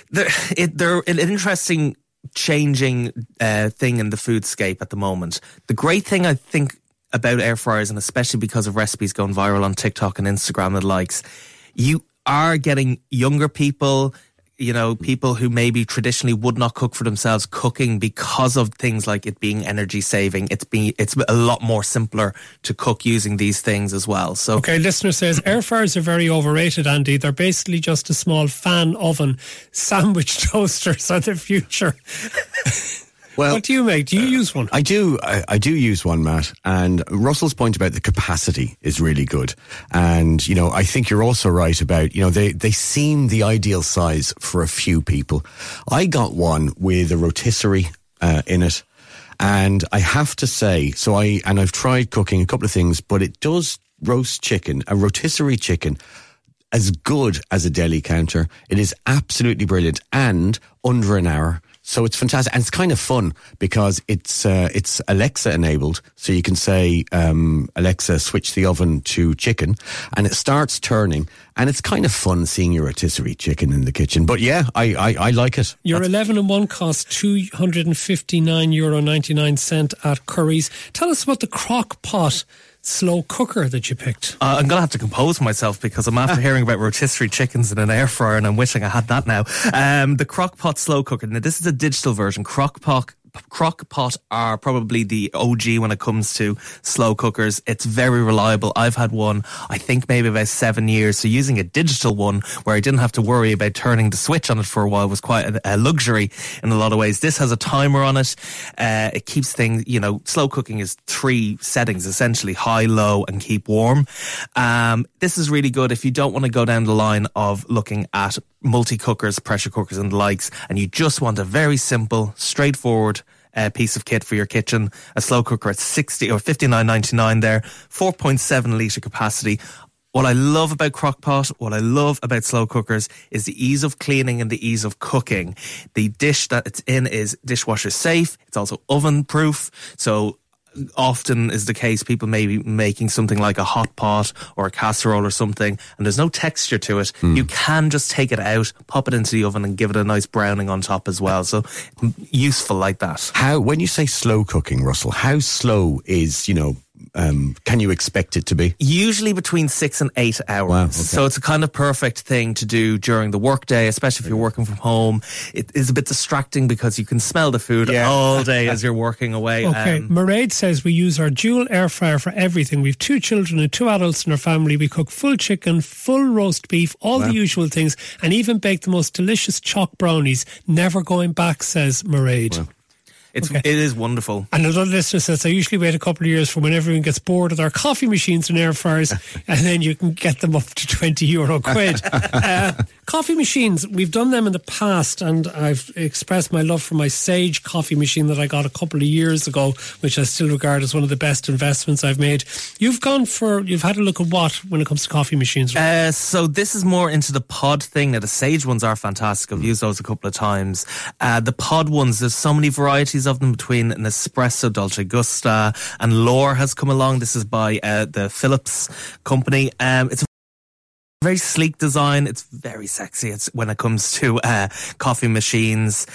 They're it, they're an interesting changing uh, thing in the foodscape at the moment. The great thing I think about air fryers, and especially because of recipes going viral on TikTok and Instagram and likes, you are getting younger people. You know, people who maybe traditionally would not cook for themselves cooking because of things like it being energy saving. It's being, it's a lot more simpler to cook using these things as well. So Okay, listener says <clears throat> air fryers are very overrated, Andy. They're basically just a small fan oven. Sandwich <laughs> toasters are the future. <laughs> Well, what do you make? Do you use one? I do. I, I do use one, Matt. And Russell's point about the capacity is really good. And you know, I think you're also right about you know they they seem the ideal size for a few people. I got one with a rotisserie uh, in it. And I have to say, so I, and I've tried cooking a couple of things, but it does roast chicken, a rotisserie chicken, as good as a deli counter. It is absolutely brilliant and under an hour. So it's fantastic, and it's kind of fun because it's uh, it's Alexa enabled. So you can say um, Alexa, switch the oven to chicken, and it starts turning. And it's kind of fun seeing your rotisserie chicken in the kitchen. But yeah, I I, I like it. Your 11 and 1 cost €259.99 Euro at Currys. Tell us about the crock pot slow cooker that you picked. Uh, I'm gonna have to compose myself because I'm after hearing about rotisserie chickens in an air fryer, and I'm wishing I had that now. Um, the Crockpot slow cooker. Now this is a digital version. Crockpot. Crockpot are probably the OG when it comes to slow cookers. It's very reliable. I've had one, I think maybe about seven years. So using a digital one where I didn't have to worry about turning the switch on it for a while was quite a, a luxury in a lot of ways. This has a timer on it. Uh, it keeps things, you know, slow cooking is three settings essentially high, low, and keep warm. Um, this is really good if you don't want to go down the line of looking at multi cookers, pressure cookers, and the likes, and you just want a very simple, straightforward uh, piece of kit for your kitchen. A slow cooker at 60 or 59.99 there, 4.7 litre capacity. What I love about crockpot, what I love about slow cookers is the ease of cleaning and the ease of cooking. The dish that it's in is dishwasher safe. It's also oven proof. So often is the case people may be making something like a hot pot or a casserole or something and there's no texture to it. Hmm. You can just take it out pop it into the oven and give it a nice browning on top as well. So useful like that. How when you say slow cooking, Russell, how slow is you know? Um, can you expect it to be? usually between six and eight hours. Wow, okay. So it's a kind of perfect thing to do during the workday, especially if you're working from home. It is a bit distracting because you can smell the food Yeah. all day <laughs> as you're working away. Okay, Um, Mairead says we use our dual air fryer for everything. We've two children and two adults in our family. We cook full chicken, full roast beef, all the usual things, and even bake the most delicious chalk brownies. Never going back, says Mairead. It's, okay. it is wonderful. And another listener says, I usually wait a couple of years for when everyone gets bored of their coffee machines and air fryers, <laughs> and then you can get them up to 20 euro quid. <laughs> uh, coffee machines, we've done them in the past, and I've expressed my love for my Sage coffee machine that I got a couple of years ago, which I still regard as one of the best investments I've made. You've gone for, you've had a look at what when it comes to coffee machines? Uh, so this is more into the pod thing. Now the Sage ones are fantastic. I've used those a couple of times. Uh, the pod ones, there's so many varieties of them between Nespresso, Dolce Gusto, and L'OR has come along. This is by uh, the Philips company. Um, it's a very sleek design. It's very sexy. It's when it comes to uh, coffee machines.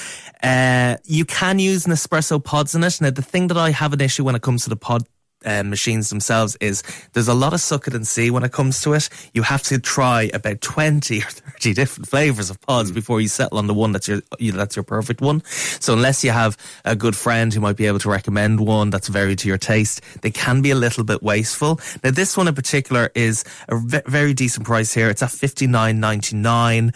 Uh, you can use Nespresso pods in it. Now, the thing that I have an issue when it comes to the pod uh, machines themselves is there's a lot of suck it and see when it comes to it. You have to try about 20 or 30 different flavors of pods before you settle on the one that's your, you, that's your perfect one. So unless you have a good friend who might be able to recommend one that's very to your taste, they can be a little bit wasteful. Now this one in particular is a very decent price here. It's at 59.99.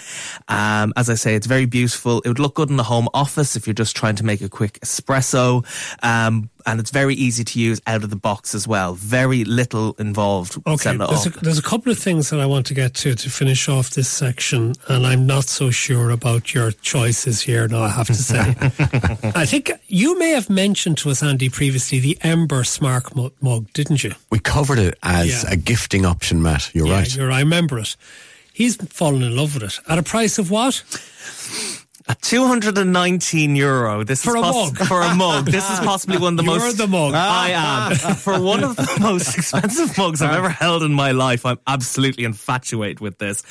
Um, as I say, it's very beautiful. It would look good in the home office if you're just trying to make a quick espresso. Um, and it's very easy to use out of the box as well. Very little involved. Okay, setting it there's a, there's a couple of things that I want to get to to finish off this section, and I'm not so sure about your choices here. Now I have to say, <laughs> I think you may have mentioned to us, Andy, previously the Ember Smart mug, didn't you? We covered it as Yeah. a gifting option, Matt. You're yeah, right. You're, I remember it. He's fallen in love with it at a price of what? At 219 euro. This For is a mug. For a mug. This is possibly one of the <laughs> You're most. the mug. I am. <laughs> For one of the most <laughs> expensive mugs I've ever held in my life, I'm absolutely infatuated with this.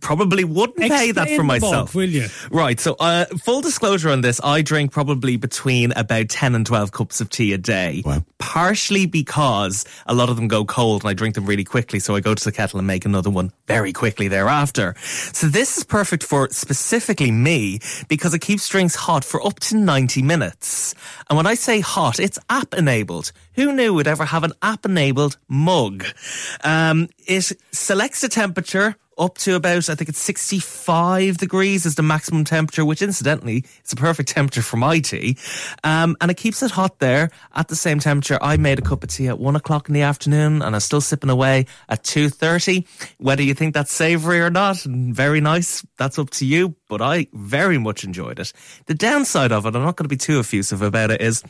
Probably wouldn't pay that for the mug, myself. will you? Right. So, uh, full disclosure on this, I drink probably between about 10 and 12 cups of tea a day. Wow. Partially because a lot of them go cold and I drink them really quickly. So I go to the kettle and make another one very quickly thereafter. So this is perfect for specifically me because it keeps drinks hot for up to 90 minutes. And when I say hot, it's app enabled. Who knew we'd ever have an app enabled mug? Um, it selects the temperature up to about, I think it's 65 degrees is the maximum temperature, which incidentally is a perfect <laughs> temperature for my tea. Um, and it keeps it hot there at the same temperature. I made a cup of tea at one o'clock in the afternoon and I'm still sipping away at 2.30. Whether you think that's savory or not, very nice, that's up to you. But I very much enjoyed it. The downside of it, I'm not going to be too effusive about it, is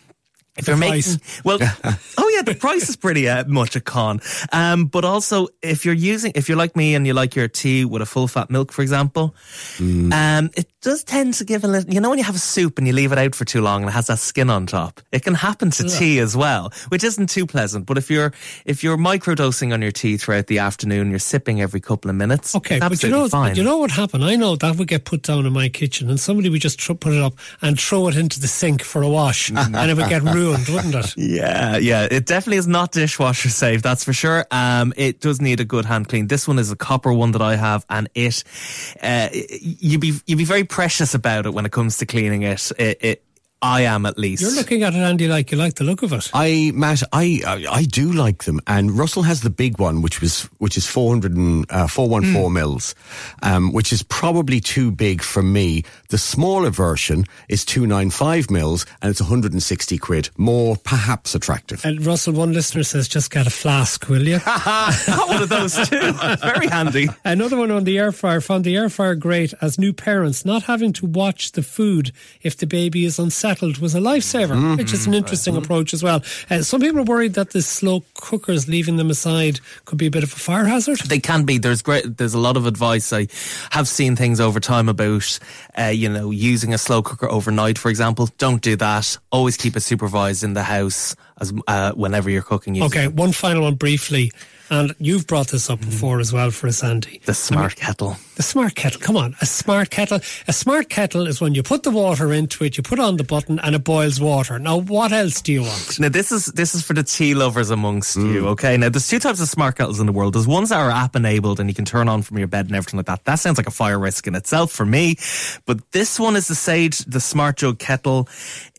if you're price. making <laughs> well <laughs> oh yeah the price is pretty uh, much a con. Um but also if you're using if you're like me and you like your tea with a full fat milk for example um it does tend to give a little you know when you have a soup and you leave it out for too long and it has that skin on top? It can happen to tea as well which isn't too pleasant. But if you're if you're microdosing on your tea throughout the afternoon you're sipping every couple of minutes Okay, but you know, fine. but you know what happened? I know that would get put down in my kitchen, and somebody would just tr- put it up and throw it into the sink for a wash, <laughs> and it would get ruined, wouldn't it? <laughs> Yeah, yeah, it definitely is not dishwasher safe, that's for sure. Um, it does need a good hand clean. This one is a copper one that I have, and it, uh, you be you be very precious about it when it comes to cleaning it. It, it I am at least. You're looking at it, Andy, like you like the look of it. I, Matt, I, I, I do like them, and Russell has the big one, which was which is 400 and, uh, 414 mils, um, which is probably too big for me. The smaller version is 295 mils, and it's 160 quid, more perhaps attractive. And Russell, one listener says, just get a flask, will you? <laughs> Got one of those too. <laughs> very handy. Another one on the air fryer found the air fryer great as new parents not having to watch the food if the baby is unsettled was a lifesaver, which is an interesting approach as well. Uh, some people are worried that the slow cookers leaving them aside could be a bit of a fire hazard. They can be. There's great. There's a lot of advice. I have seen things over time about, uh, you know, using a slow cooker overnight, for example. Don't do that. Always keep it supervised in the house as uh, whenever you're cooking. using Okay, one final one briefly. And you've brought this up before as well for us, Andy. The smart kettle. The smart kettle. Come on, a smart kettle. A smart kettle is when you put the water into it, you put on the button, and it boils water. Now, what else do you want? Now this is this is for the tea lovers amongst you. Mm. Okay, now there's two types of smart kettles in the world. There's ones that are app enabled and you can turn on from your bed and everything like that. That sounds like a fire risk in itself for me. But this one is the Sage, the Smart Jug kettle.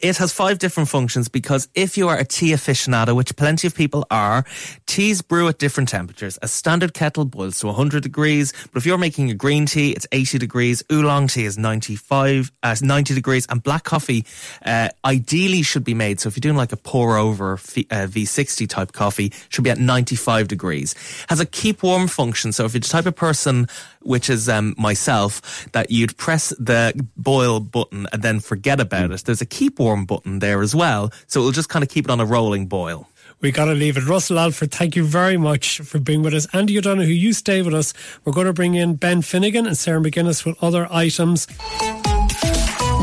It has five different functions because if you are a tea aficionado, which plenty of people are, teas brew at different temperatures. A standard kettle boils to 100 degrees, but if you're making a green tea, it's 80 degrees. Oolong tea is 95, uh, 90 degrees, and black coffee uh, ideally should be made. So if you're doing like a pour over V- uh, V60 type coffee, should be at 95 degrees. Has a keep warm function. So if you're the type of person, which is um, myself, that you'd press the boil button and then forget about it, there's a keep warm button there as well. So it'll just kind of keep it on a rolling boil. We got to leave it. Russell Alford, thank you very much for being with us. Andy O'Donoghue, you stay with us. We're going to bring in Ben Finnegan and Sarah McGuinness with other items.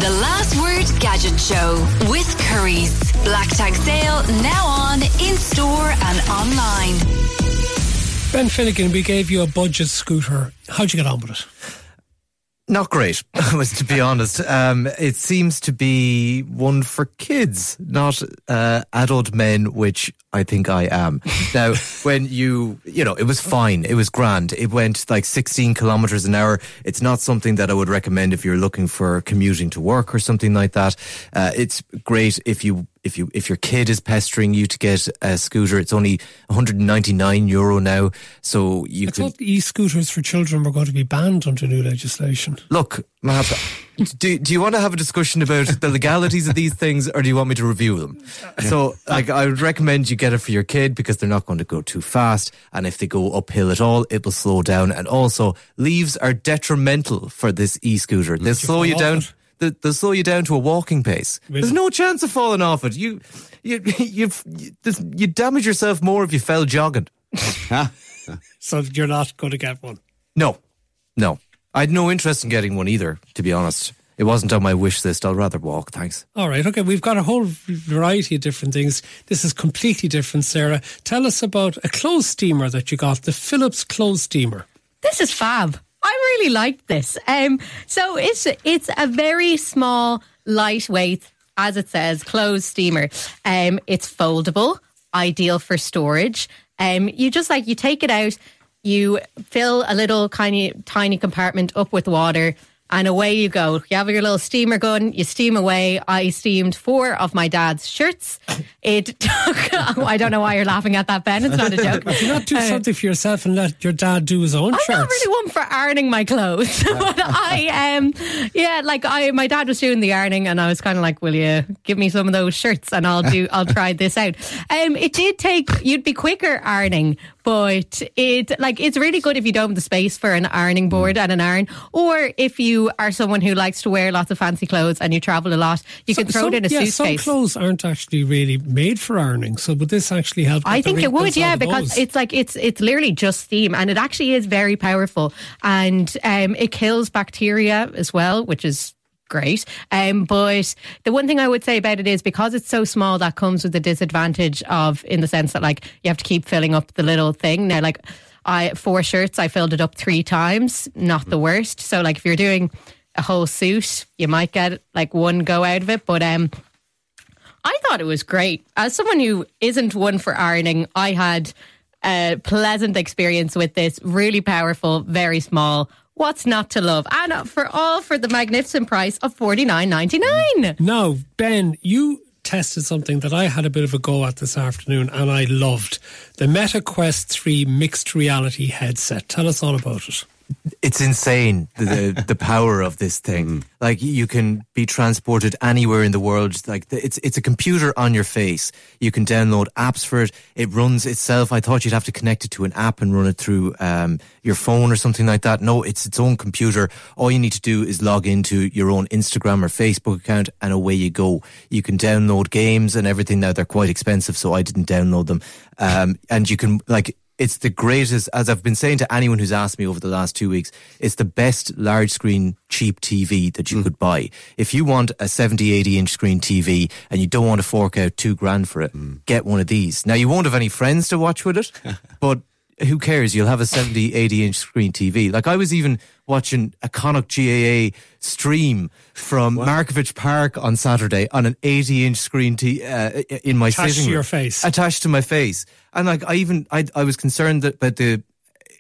The Last Word Gadget Show with Currys. Black tag sale now on in store and online. Ben Finnegan, we gave you a budget scooter. How'd you get on with it? Not great, <laughs> was to be honest. Um, it seems to be one for kids, not uh, adult men, which I think I am. <laughs> now, when you, you know, it was fine. It was grand. It went like 16 kilometers an hour. It's not something that I would recommend if you're looking for commuting to work or something like that. Uh, it's great if you if you if your kid is pestering you to get a scooter, it's only 199 euro now. So you I can thought e-scooters for children were going to be banned under new legislation. look, Matt. do, do you want to have a discussion about the legalities of these things, or do you want me to review them? So, like, I would recommend you get it for your kid because they're not going to go too fast, and if they go uphill at all, it will slow down. And also, leaves are detrimental for this e-scooter. They'll slow you down. it? They- They'll slow you down to a walking pace. There's no chance of falling off it. You, you, <laughs> you've, you, you damage yourself more if you fell jogging. <laughs> So you're not going to get one. No, no. I had no interest in getting one either, to be honest. It wasn't on my wish list. I'll rather walk, thanks. All right, okay, we've got a whole variety of different things. This is completely different, Sarah. Tell us about a clothes steamer that you got, the Philips clothes steamer. This is fab. I really like this. Um, so it's it's a very small, lightweight, as it says, clothes steamer. Um, it's foldable, ideal for storage. Um, you just like you take it out, you fill a little tiny tiny compartment up with water. And away you go. You have your little steamer gun, you steam away. I steamed four of my dad's shirts. It took, <laughs> I don't know why you're laughing at that, Ben. It's not a joke. Do not do something for yourself and let your dad do his own I'm shirts? not really one for ironing my clothes, <laughs> but I um yeah, like I my dad was doing the ironing, and I was kind of like, "Will you give me some of those shirts, and I'll do I'll try this out." Um, it did take you'd be quicker ironing, but it like it's really good if you don't have the space for an ironing board and an iron, or if you are someone who likes to wear lots of fancy clothes and you travel a lot, you can throw some, it in a yeah, suitcase. Some clothes aren't actually really made for ironing, so would this actually help? I think it would, yeah, because those? it's like it's it's literally just steam, and it actually is very powerful, and um, it kills bacteria as well, which is great. Um, but the one thing I would say about it is because it's so small, that comes with the disadvantage of in the sense that like you have to keep filling up the little thing. Now, like I four shirts, I filled it up three times, not the worst. So like if you're doing a whole suit, you might get like one go out of it, but um. I thought it was great. As someone who isn't one for ironing, I had a pleasant experience with this. Really powerful, very small. What's not to love? And for all for the magnificent price of forty nine ninety nine. Now, Ben, you tested something that I had a bit of a go at this afternoon and I loved the Meta Quest 3 mixed reality headset. Tell us all about it. It's insane the <laughs> the, power of this thing. Like you can be transported anywhere in the world. Like it's it's a computer on your face. You can download apps for it. It runs itself. I thought you'd have to connect it to an app and run it through um, your phone or something like that. No, it's its own computer. All you need to do is log into your own Instagram or Facebook account, and away you go. You can download games and everything. Now they're quite expensive, so I didn't download them. Um, and you can like it's the greatest, as I've been saying to anyone who's asked me over the last two weeks, it's the best large screen cheap TV that you could buy. If you want a 70, 80 inch screen TV and you don't want to fork out two grand for it, get one of these. Now you won't have any friends to watch with it, <laughs> but who cares? You'll have a 70, 80 inch screen TV. Like I was even watching a Connacht GAA stream from Markievicz Park on Saturday on an 80 inch screen t- uh, in my Attached sitting to room. your face. Attached to my face. And like I even, I, I was concerned that, that the,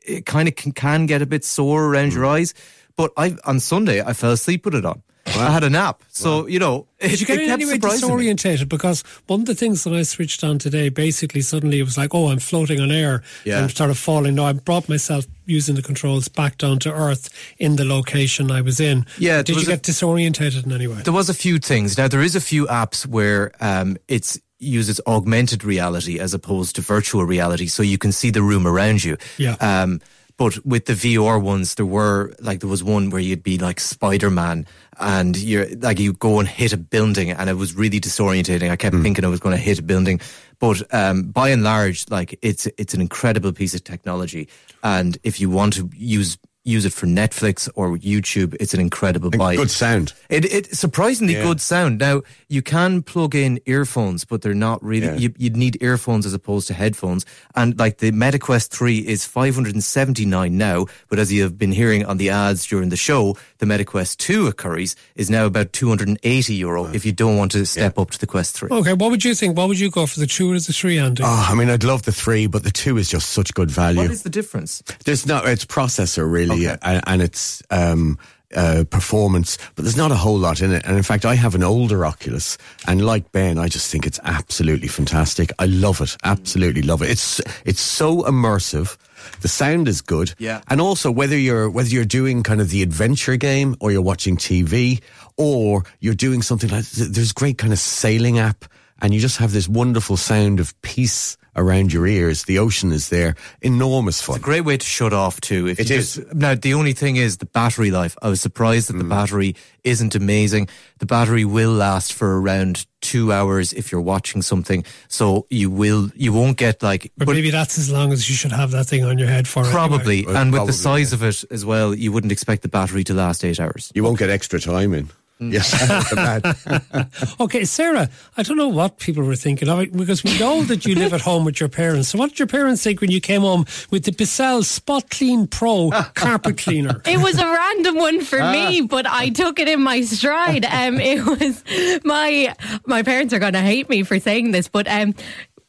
it kind of can, can get a bit sore around your eyes. But I, on Sunday, I fell asleep with it on. I had a nap. So, you know, it, Did you get it in kept any way surprising me. disorientated? Because one of the things that I switched on today, basically, suddenly it was like, oh, I'm floating on air. Yeah. I'm sort of falling. No, I brought myself using the controls back down to earth in the location I was in. Yeah, Did you was a- get disorientated in any way? There was a few things. Now there is a few apps where um, it's uses augmented reality as opposed to virtual reality, so you can see the room around you. Yeah. Um, but with the VR ones, there were like there was one where you'd be like Spider Man, and you're like you go and hit a building, and it was really disorientating. I kept thinking I was going to hit a building, but um, by and large, like it's it's an incredible piece of technology, and if you want to use use it for Netflix or YouTube, it's an incredible buy. Good sound. It, it surprisingly Yeah. good sound. Now you can plug in earphones, but they're not really. Yeah. You, you'd need earphones as opposed to headphones. And like the MetaQuest Three is five hundred and seventy nine now, but as you have been hearing on the ads during the show, the MetaQuest Two at Currys is now about two hundred and eighty euro if you don't want to step up to the Quest Three. Okay, what would you think? What would you go for the two or the three, Andy? Oh, I mean, I'd love the three, but the two is just such good value. What is the difference? There's no, it's processor really, Okay. and, and it's um, uh, performance, but there's not a whole lot in it. And in fact, I have an older Oculus, and like Ben, I just think it's absolutely fantastic. I love it, absolutely love it. It's it's so immersive. The sound is good, Yeah. and also whether you're whether you're doing kind of the adventure game or you're watching TV or you're doing something like there's great kind of sailing app, and you just have this wonderful sound of peace around your ears. The ocean is there, enormous fun. It's a great way to shut off too. If It you is. just- now, the only thing is the battery life. I was surprised that the mm. battery isn't amazing. The battery will last for around two hours if you're watching something. So you will, you won't get like, But, maybe that's as long as you should have that thing on your head for. probably, Well, and with probably, the size of it as well, you wouldn't expect the battery to last eight hours. You won't get extra time in. Yes. <laughs> Okay, Sarah, I don't know what people were thinking of it because we know that you live at home with your parents. So, what did your parents think when you came home with the Bissell Spot Clean Pro carpet cleaner? It was a random one for me, but I took it in my stride. Um, it was my my parents are going to hate me for saying this, but um.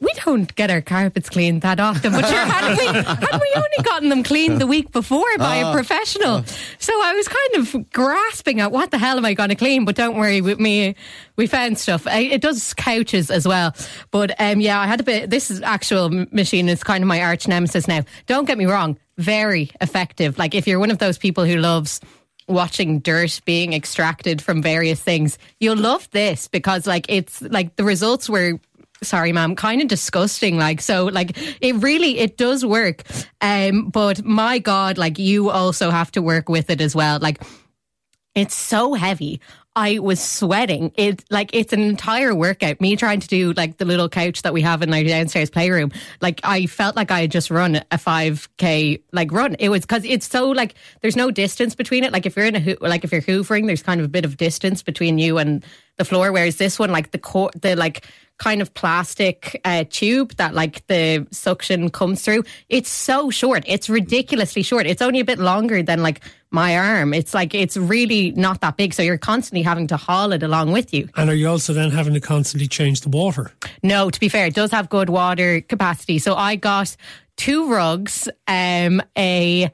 We don't get our carpets cleaned that often, but sure, had we, had we only gotten them cleaned the week before by a professional. So I was kind of grasping at what the hell am I going to clean? But don't worry, with me, we found stuff. It does couches as well. But um, yeah, I had a bit, this is actual machine is kind of my arch nemesis now. Don't get me wrong, very effective. Like if you're one of those people who loves watching dirt being extracted from various things, you'll love this because like it's like the results were sorry ma'am kind of disgusting like so like it really it does work um but my god like you also have to work with it as well like it's so heavy. I was sweating. It like it's an entire workout. Me trying to do like the little couch that we have in our downstairs playroom. Like I felt like I had just run a five k like run. It was because it's so like there's no distance between it. Like if you're in a like if you're hoovering, there's kind of a bit of distance between you and the floor. Whereas this one, like the core, the like kind of plastic uh, tube that like the suction comes through. It's so short. It's ridiculously short. It's only a bit longer than like my arm. It's like it's really not that big. So you're constantly having to haul it along with you. And are you also then having to constantly change the water? No, to be fair, it does have good water capacity. So I got two rugs, um, a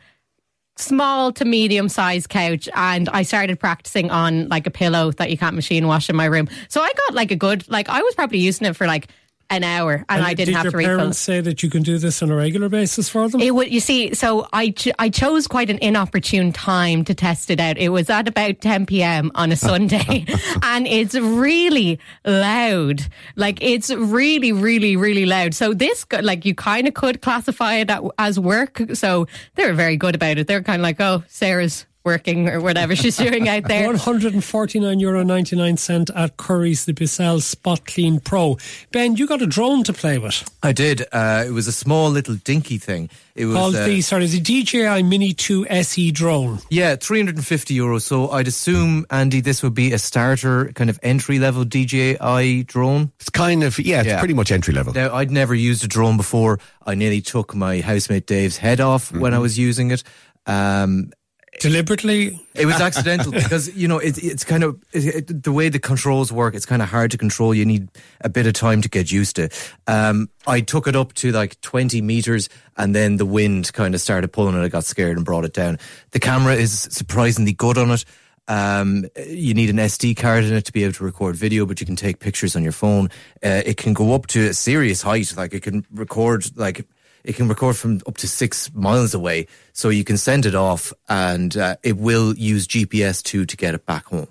small to medium sized couch, and I started practicing on like a pillow that you can't machine wash in my room. So I got like a good, like I was probably using it for like an hour, and, I didn't did have to refill. Did your parents say that you can do this on a regular basis for them? It would, you see, so I, ch- I chose quite an inopportune time to test it out. It was at about 10 p.m. on a <laughs> Sunday and it's really loud. Like it's really, really, really loud. So this, like you kind of could classify it as work. So they were very good about it. They're kind of like, oh, Sarah's working or whatever she's doing out there. <laughs> €149.99 at Currys the Bissell Spot Clean Pro. Ben, you got a drone to play with I did. Uh, it was a small little dinky thing. It was called uh, the, sorry, the DJI Mini 2 SE drone. Yeah, 350 euros. So I'd assume, Andy, this would be a starter kind of entry level DJI drone. It's kind of yeah, it's Yeah. pretty much entry level. Now, I'd never used a drone before. I nearly took my housemate Dave's head off when I was using it. Um, Deliberately, it was accidental because you know it, it's kind of it, it- the way the controls work. It's kind of hard to control. You need a bit of time to get used to. Um, I took it up to like twenty meters, and then the wind kind of started pulling, and I got scared and brought it down. The camera is surprisingly good on it. Um, you need an SD card in it to be able to record video, but you can take pictures on your phone. Uh, it can go up to a serious height, like it can record like it can record from up to six miles away. So you can send it off, and uh, it will use GPS too to get it back home.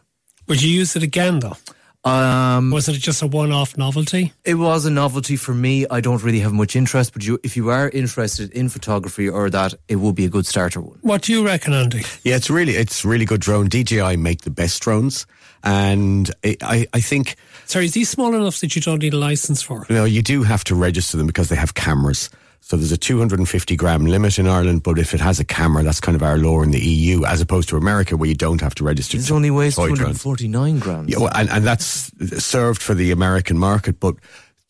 would you use it again though? Um, Was it just a one off novelty? it was a novelty for me. I don't really have much interest, but you, if you are interested in photography or that, it will be a good starter one. What do you reckon, Andy? Yeah, it's really it's really good drone. DJI make the best drones, and it, I I think Sorry, is these small enough that you don't need a license for? No, you do have to register them because they have cameras. So there's a 250 gram limit in Ireland, but if it has a camera, that's kind of our law in the EU, as opposed to America where you don't have to register. It only weighs toy drones. 249 grams. Yeah, well, and, and that's served for the American market, but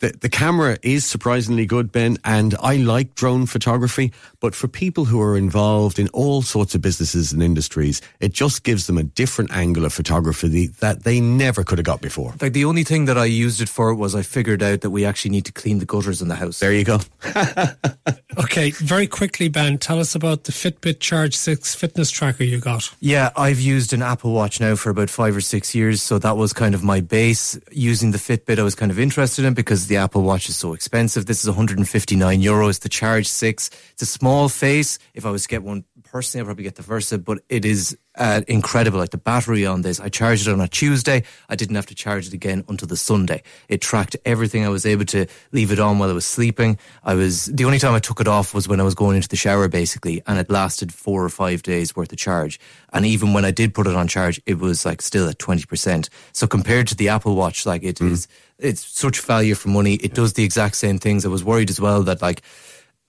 the, the camera is surprisingly good, Ben, and I like drone photography, but for people who are involved in all sorts of businesses and industries, it just gives them a different angle of photography that they never could have got before. Like the only thing that I used it for was I figured out that we actually need to clean the gutters in the house. There you go. Okay. <laughs> Okay, very quickly, Ben, tell us about the Fitbit Charge 6 fitness tracker you got. Yeah, I've used an Apple Watch now for about five or six years, so that was kind of my base. Using the Fitbit, I was kind of interested in because the Apple Watch is so expensive. This is 159 euros. The Charge 6, it's a small face. If I was to get one personally, I'd probably get the Versa, but it is uh, incredible. Like the battery on this, I charged it on a Tuesday. I didn't have to charge it again until the Sunday. It tracked everything. I was able to leave it on while I was sleeping. I was the only time I took it off was when I was going into the shower, basically, and it lasted four or five days worth of charge. And even when I did put it on charge, it was like still at twenty percent. So compared to the Apple Watch, like it is, it's such value for money. It does the exact same things. I was worried as well that like.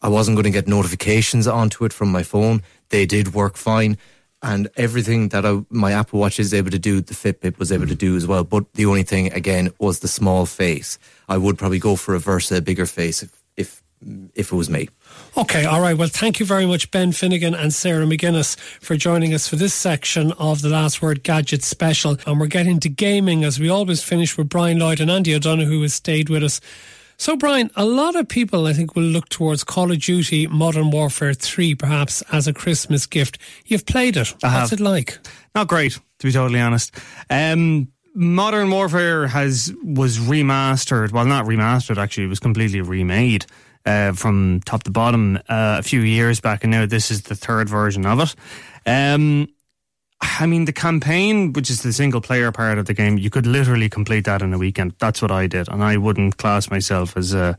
I wasn't going to get notifications onto it from my phone. They did work fine. And everything that I, my Apple Watch is able to do, the Fitbit was able to do as well. But the only thing, again, was the small face. I would probably go for a Versa, bigger face, if, if, if it was me. Okay, all right. Well, thank you very much, Ben Finnegan and Sarah McGuinness, for joining us for this section of the Last Word Gadget special. And we're getting to gaming as we always finish with Brian Lloyd and Andy O'Donoghue, who has stayed with us. So, Brian, a lot of people, I think, will look towards Call of Duty Modern Warfare 3 perhaps as a Christmas gift. You've played it. I What's have. it like? Not great, to be totally honest. Um, Modern Warfare has was remastered. Well, not remastered. Actually, it was completely remade uh, from top to bottom uh, a few years back, and now this is the third version of it. Um, I mean, the campaign, which is the single player part of the game, you could literally complete that in a weekend. That's what I did, and I wouldn't class myself as a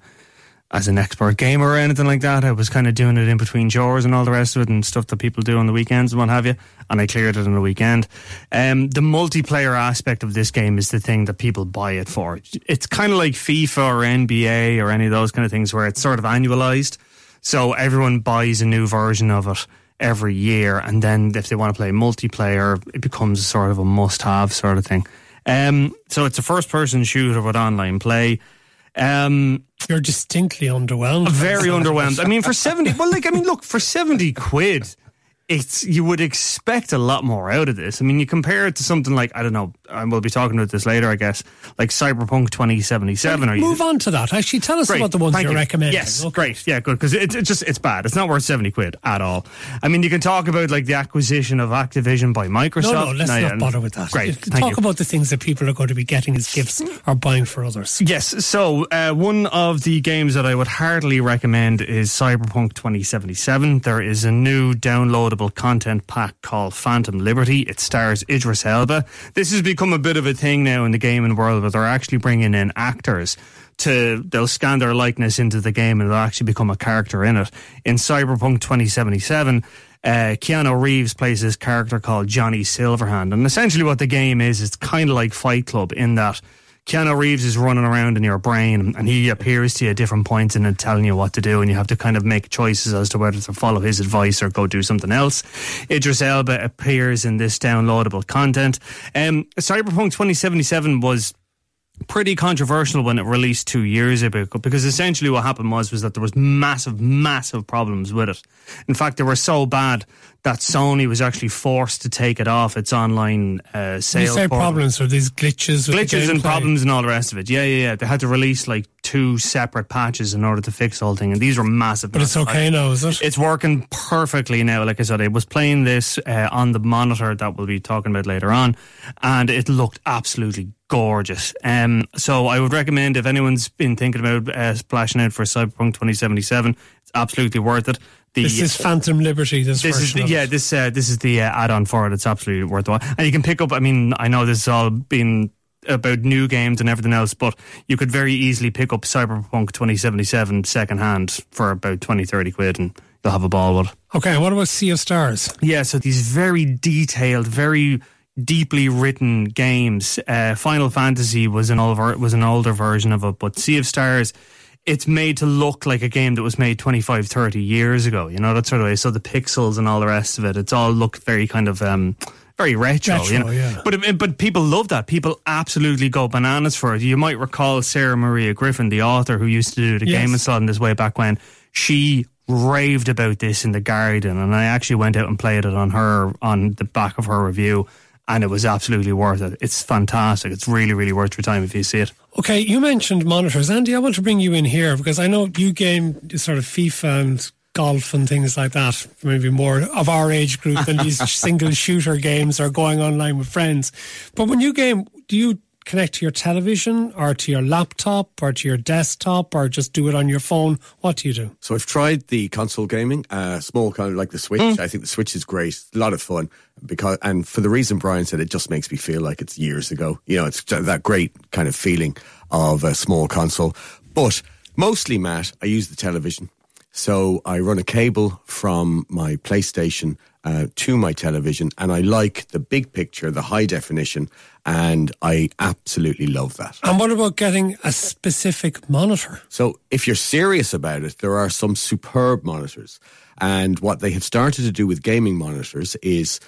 as an expert gamer or anything like that. I was kind of doing it in between chores and all the rest of it and stuff that people do on the weekends and what have you. And I cleared it in a weekend. Um, the multiplayer aspect of this game is the thing that people buy it for. It's kind of like FIFA or NBA or any of those kind of things where it's sort of annualized. So everyone buys a new version of it every year. And then if they want to play multiplayer, it becomes sort of a must have sort of thing. Um, so it's a first person shooter with online play. Um, You're distinctly underwhelmed. very underwhelmed. I mean, for 70, well, like, I mean, look, for 70 quid, it's, you would expect a lot more out of this. I mean, you compare it to something like, I don't know, and we'll be talking about this later, I guess, like Cyberpunk 2077. Or you, Move on to that. Actually, tell us Great. about the ones you're you. recommending. Yes, Okay. great. Yeah, good. Because it's it's just it's bad. It's not worth seventy quid at all. I mean, you can talk about like the acquisition of Activision by Microsoft. No, no, let's yeah, not bother with that. Great. Talk you. about the things that people are going to be getting as gifts or buying for others. Yes, so uh, one of the games that I would heartily recommend is Cyberpunk 2077. There is a new downloadable content pack called Phantom Liberty. It stars Idris Elba. This has become a bit of a thing now in the gaming world where they're actually bringing in actors to they'll scan their likeness into the game and they'll actually become a character in it. In Cyberpunk 2077, uh, Keanu Reeves plays this character called Johnny Silverhand, and essentially what the game is, it's kind of like Fight Club in that Keanu Reeves is running around in your brain and he appears to you at different points and telling you what to do, and you have to kind of make choices as to whether to follow his advice or go do something else. Idris Elba appears in this downloadable content. Um, Cyberpunk 2077 was pretty controversial when it released two years ago because essentially what happened was was that there was massive massive problems with it in fact they were so bad that Sony was actually forced to take it off its online uh, you sales say problems or these glitches, with the glitches and problems and all the rest of it yeah yeah yeah they had to release like two separate patches in order to fix the whole thing and these were massive But it's okay now, is it? it's working perfectly now. Like I said, I was playing this uh, on the monitor that we'll be talking about later on, and it looked absolutely gorgeous. Um, so I would recommend if anyone's been thinking about uh, splashing out for Cyberpunk 2077, it's absolutely worth it. The, This is Phantom Liberty. This, this is version the, yeah this uh, this is the uh, add-on for it. It's absolutely worthwhile, and you can pick up. I mean, I know this has all been about new games and everything else, but you could very easily pick up Cyberpunk 2077 second hand for about 20, 30 quid, and you'll have a ball with it. Okay, what about Sea of Stars? Yeah, so these very detailed, very deeply written games. Uh, Final Fantasy was an older was an older version of it, but Sea of Stars. It's made to look like a game that was made 25, 30 years ago. You know, that sort of way. So the pixels and all the rest of it, it's all look very kind of um, very retro. Retro, you know? yeah. But but people love that. People absolutely go bananas for it. You might recall Sarah Maria Griffin, the author who used to do the Yes. game and on this way back when. She raved about this in the Guardian, and I actually went out and played it on her on the back of her review, and it was absolutely worth it. It's fantastic. It's really really worth your time if you see it. Okay, you mentioned monitors. Andy, I want to bring you in here because I know you game sort of FIFA and golf and things like that. Maybe more of our age group than these <laughs> single shooter games or going online with friends. But when you game, do you connect to your television or to your laptop or to your desktop or just do it on your phone? What do you do? So I've tried the console gaming, uh, small kind of like the Switch. Mm. I think the Switch is great, a lot of fun because, and for the reason Brian said, it just makes me feel like it's years ago. You know, it's that great kind of feeling of a small console. But mostly, Matt, I use the television. So I run a cable from my PlayStation uh, to my television, and I like the big picture, the high definition, and I absolutely love that. And what about getting a specific monitor? So if you're serious about it, there are some superb monitors. And what they have started to do with gaming monitors is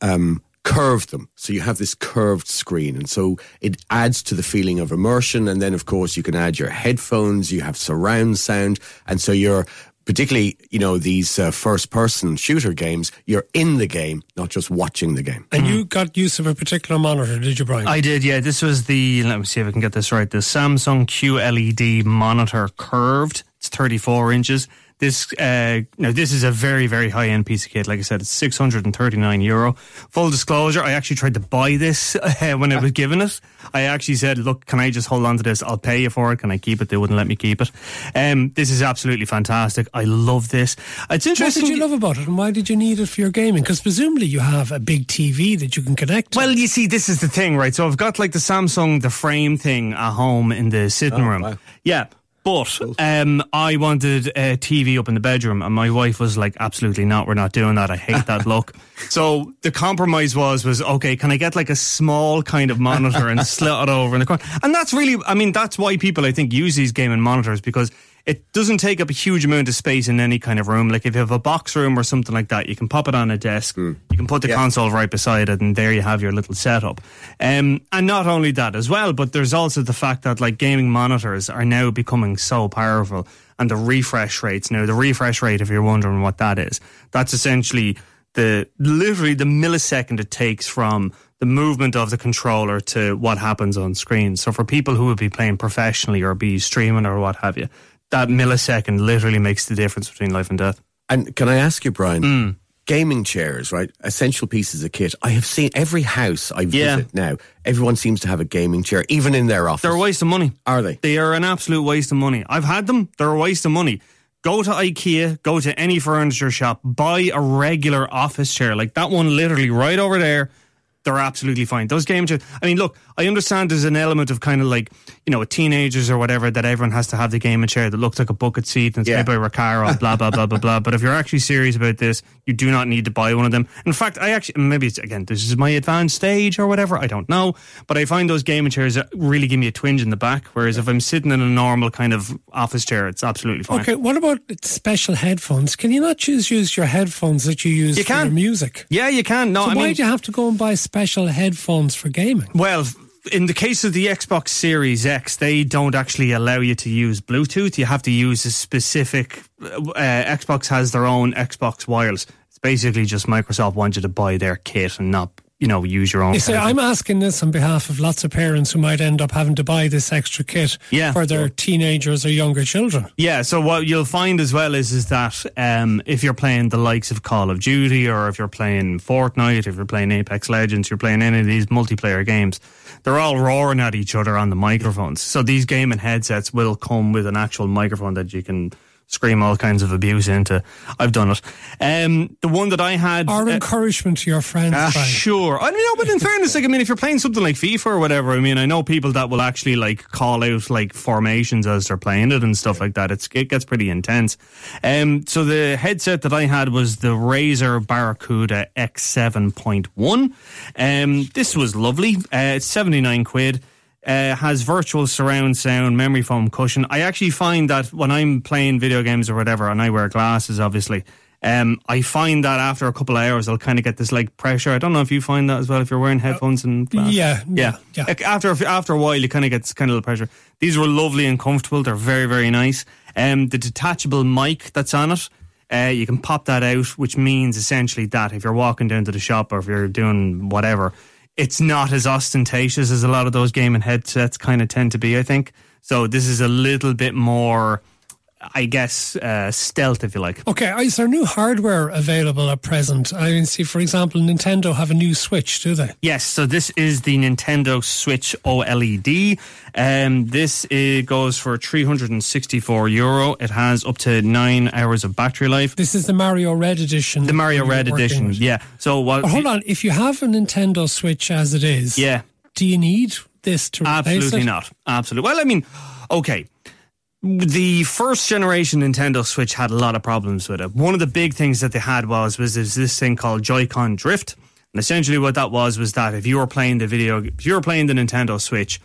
um, curve them. So you have this curved screen. And so it adds to the feeling of immersion. And then, of course, you can add your headphones, you have surround sound. And so you're particularly, you know, these uh, first person shooter games, you're in the game, not just watching the game. And you got use of a particular monitor, did you, Brian? I did, yeah. This was the, let me see if I can get this right, the Samsung QLED monitor curved. It's 34 inches. This, uh, now this is a very, very high end piece of kit. Like I said, it's 639 euro. Full disclosure, I actually tried to buy this <laughs> uh, when I was given it. I actually said, look, can I just hold on to this? I'll pay you for it. Can I keep it? They wouldn't let me keep it. Um, this is absolutely fantastic. I love this. It's interesting. What did you love about it and why did you need it for your gaming? Because presumably you have a big TV that you can connect to. Well, you see, this is the thing, right? So I've got like the Samsung, the frame thing at home in the sitting Oh, room. wow. Yeah. But um, I wanted a TV up in the bedroom, and my wife was like, "Absolutely not, we're not doing that. I hate that look." <laughs> So the compromise was, was okay. Can I get like a small kind of monitor and slot it over in the corner? And that's really, I mean, that's why people I think use these gaming monitors because it doesn't take up a huge amount of space in any kind of room. Like if you have a box room or something like that, you can pop it on a desk. You can put the console right beside it, and there you have your little setup. Um, and not only that as well, but there's also the fact that like gaming monitors are now becoming so powerful, and the refresh rates. Now, the refresh rate, if you're wondering what that is, that's essentially the literally the millisecond it takes from the movement of the controller to what happens on screen. So for people who would be playing professionally or be streaming or what have you, that millisecond literally makes the difference between life and death. And can I ask you, Brian? Mm. Gaming chairs, right? Essential pieces of kit. I have seen every house I Yeah. visit now. Everyone seems to have a gaming chair, even in their office. They're a waste of money. Are they? They are an absolute waste of money. I've had them. They're a waste of money. Go to IKEA, go to any furniture shop, buy a regular office chair like that one literally right over there. They're absolutely fine. Those game chairs. I mean, look, I understand there's an element of kind of like, you know, with teenagers or whatever that everyone has to have the gaming chair that looks like a bucket seat and it's Yeah. made by Recaro, blah, blah, blah, blah, blah. But if you're actually serious about this, you do not need to buy one of them. In fact, I actually, maybe it's, again, this is my advanced stage or whatever. I don't know. But I find those gaming chairs really give me a twinge in the back. Whereas if I'm sitting in a normal kind of office chair, it's absolutely fine. Okay, what about special headphones? Can you not just use your headphones that you use You for can. your music? Yeah, you can. No, So I why mean, do you have to go and buy special headphones for gaming? Well, in the case of the Xbox Series X, they don't actually allow you to use Bluetooth. You have to use a specific. Uh, Xbox has their own Xbox Wireless. It's basically just Microsoft wants you to buy their kit and not, you know, use your own. You see, I'm asking this on behalf of lots of parents who might end up having to buy this extra kit Yeah. for their teenagers or younger children. Yeah, so what you'll find as well is is that um, if you're playing the likes of Call of Duty or if you're playing Fortnite, if you're playing Apex Legends, you're playing any of these multiplayer games, they're all roaring at each other on the microphones. So these gaming headsets will come with an actual microphone that you can scream all kinds of abuse into. I've done it. Um, the one that I had. Or uh, encouragement to your friends. Ah, sure. I mean, no, but in fairness, like, I mean, if you're playing something like FIFA or whatever, I mean, I know people that will actually like call out like formations as they're playing it and stuff like that. It's it gets pretty intense. Um, so the headset that I had was the Razer Barracuda X7.1. Um, this was lovely. Uh, it's 79 quid. Uh, has virtual surround sound, memory foam cushion. I actually find that when I'm playing video games or whatever, and I wear glasses, obviously, um, I find that after a couple of hours, I'll kind of get this like pressure. I don't know if you find that as well if you're wearing headphones and glasses. yeah, yeah, yeah. Like after after a while, you kind of get kind of little pressure. These were lovely and comfortable. They're very very nice. Um, the detachable mic that's on it. Uh, you can pop that out, which means essentially that if you're walking down to the shop or if you're doing whatever, it's not as ostentatious as a lot of those gaming headsets kind of tend to be, I think. So this is a little bit more I guess, uh, stealth, if you like. Okay, is there new hardware available at present? I mean, see, for example, Nintendo have a new Switch, do they? Yes, so this is the Nintendo Switch OLED. Um, this goes for 364 euro. It has up to nine hours of battery life. This is the Mario Red edition. The Mario Red edition, with. yeah. So what? Hold on, if you have a Nintendo Switch as it is, Yeah. do you need this to replace Absolutely not. Absolutely. Well, I mean, okay. The first generation Nintendo Switch had a lot of problems with it. One of the big things that they had was was this thing called Joy-Con drift, and essentially what that was was that if you were playing the video, if you were playing the Nintendo Switch,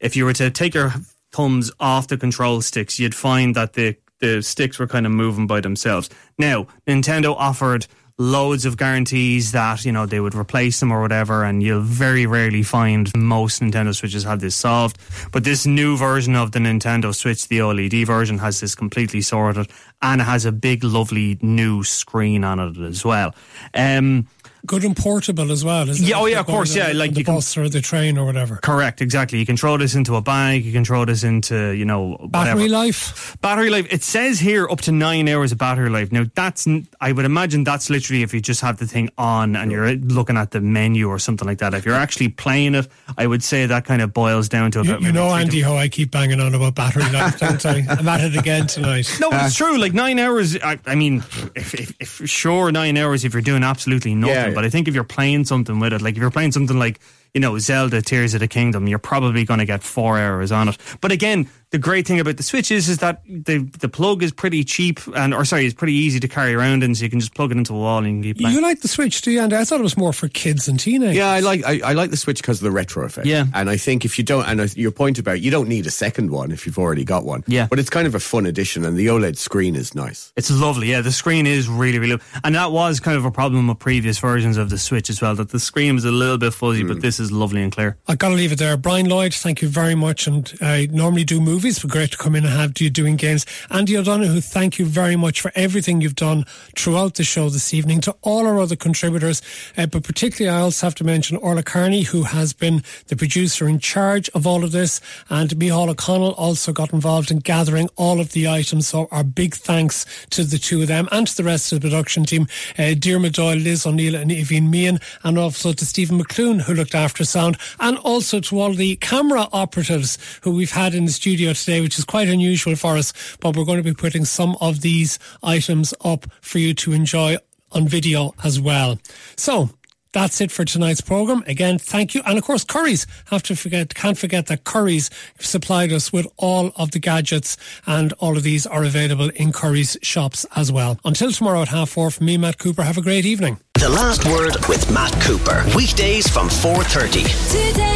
if you were to take your thumbs off the control sticks, you'd find that the the sticks were kind of moving by themselves. Now, Nintendo offered loads of guarantees that, you know, they would replace them or whatever, and you'll very rarely find most Nintendo Switches have this solved. But this new version of the Nintendo Switch, the OLED version, has this completely sorted and it has a big, lovely new screen on it as well. Um, Good and portable as well, isn't Yeah, it? oh, yeah, of course, yeah, on like the you can- bus or the train or whatever. Correct, exactly. You can throw this into a bag. You can throw this into, you know, Battery life. Battery life. It says here up to nine hours of battery life. Now that's, I would imagine that's literally if you just have the thing on and you're looking at the menu or something like that. If you're actually playing it, I would say that kind of boils down to You, about you maybe know, three to- Andy, how I keep banging on about battery life, don't I? I'm at it again tonight. No, but it's uh, true. Like nine hours. I, I mean, if, if, if sure nine hours if you're doing absolutely nothing. Yeah, But I think if you're playing something with it, like if you're playing something like you know Zelda Tears of the Kingdom, you're probably going to get four hours on it. But again, the great thing about the Switch is is that the the plug is pretty cheap and or sorry, it's pretty easy to carry around, and so you can just plug it into a wall and you can keep playing. You like the Switch, do you, Andy? I thought it was more for kids and teenagers. Yeah, I like I, I like the Switch because of the retro effect. Yeah. and I think if you don't, and your point about you don't need a second one if you've already got one. Yeah. but it's kind of a fun addition, and the OLED screen is nice. It's lovely, yeah. The screen is really, really, and that was kind of a problem with previous versions of the Switch as well. That the screen was a little bit fuzzy, but mm. this is lovely and clear. I've got to leave it there. Brian Lloyd, thank you very much. And I normally do movies, but great to come in and have you doing games. Andy O'Donoghue, thank you very much for everything you've done throughout the show this evening. To all our other contributors, uh, but particularly I also have to mention Orla Carney, who has been the producer in charge of all of this, and Michal O'Connell also got involved in gathering all of the items. So our big thanks to the two of them and to the rest of the production team, uh, Dear Doyle, Liz O'Neill and Evie Meehan, and also to Stephen McClune, who looked after sound, and also to all the camera operatives who we've had in the studio today, which is quite unusual for us, but we're going to be putting some of these items up for you to enjoy on video as well. So, that's it for tonight's program. Again, thank you. And of course, Currys have to forget, can't forget that Currys supplied us with all of the gadgets and all of these are available in Currys shops as well. Until tomorrow at half four from me, Matt Cooper, have a great evening. The last word with Matt Cooper. Weekdays from 4:30. Today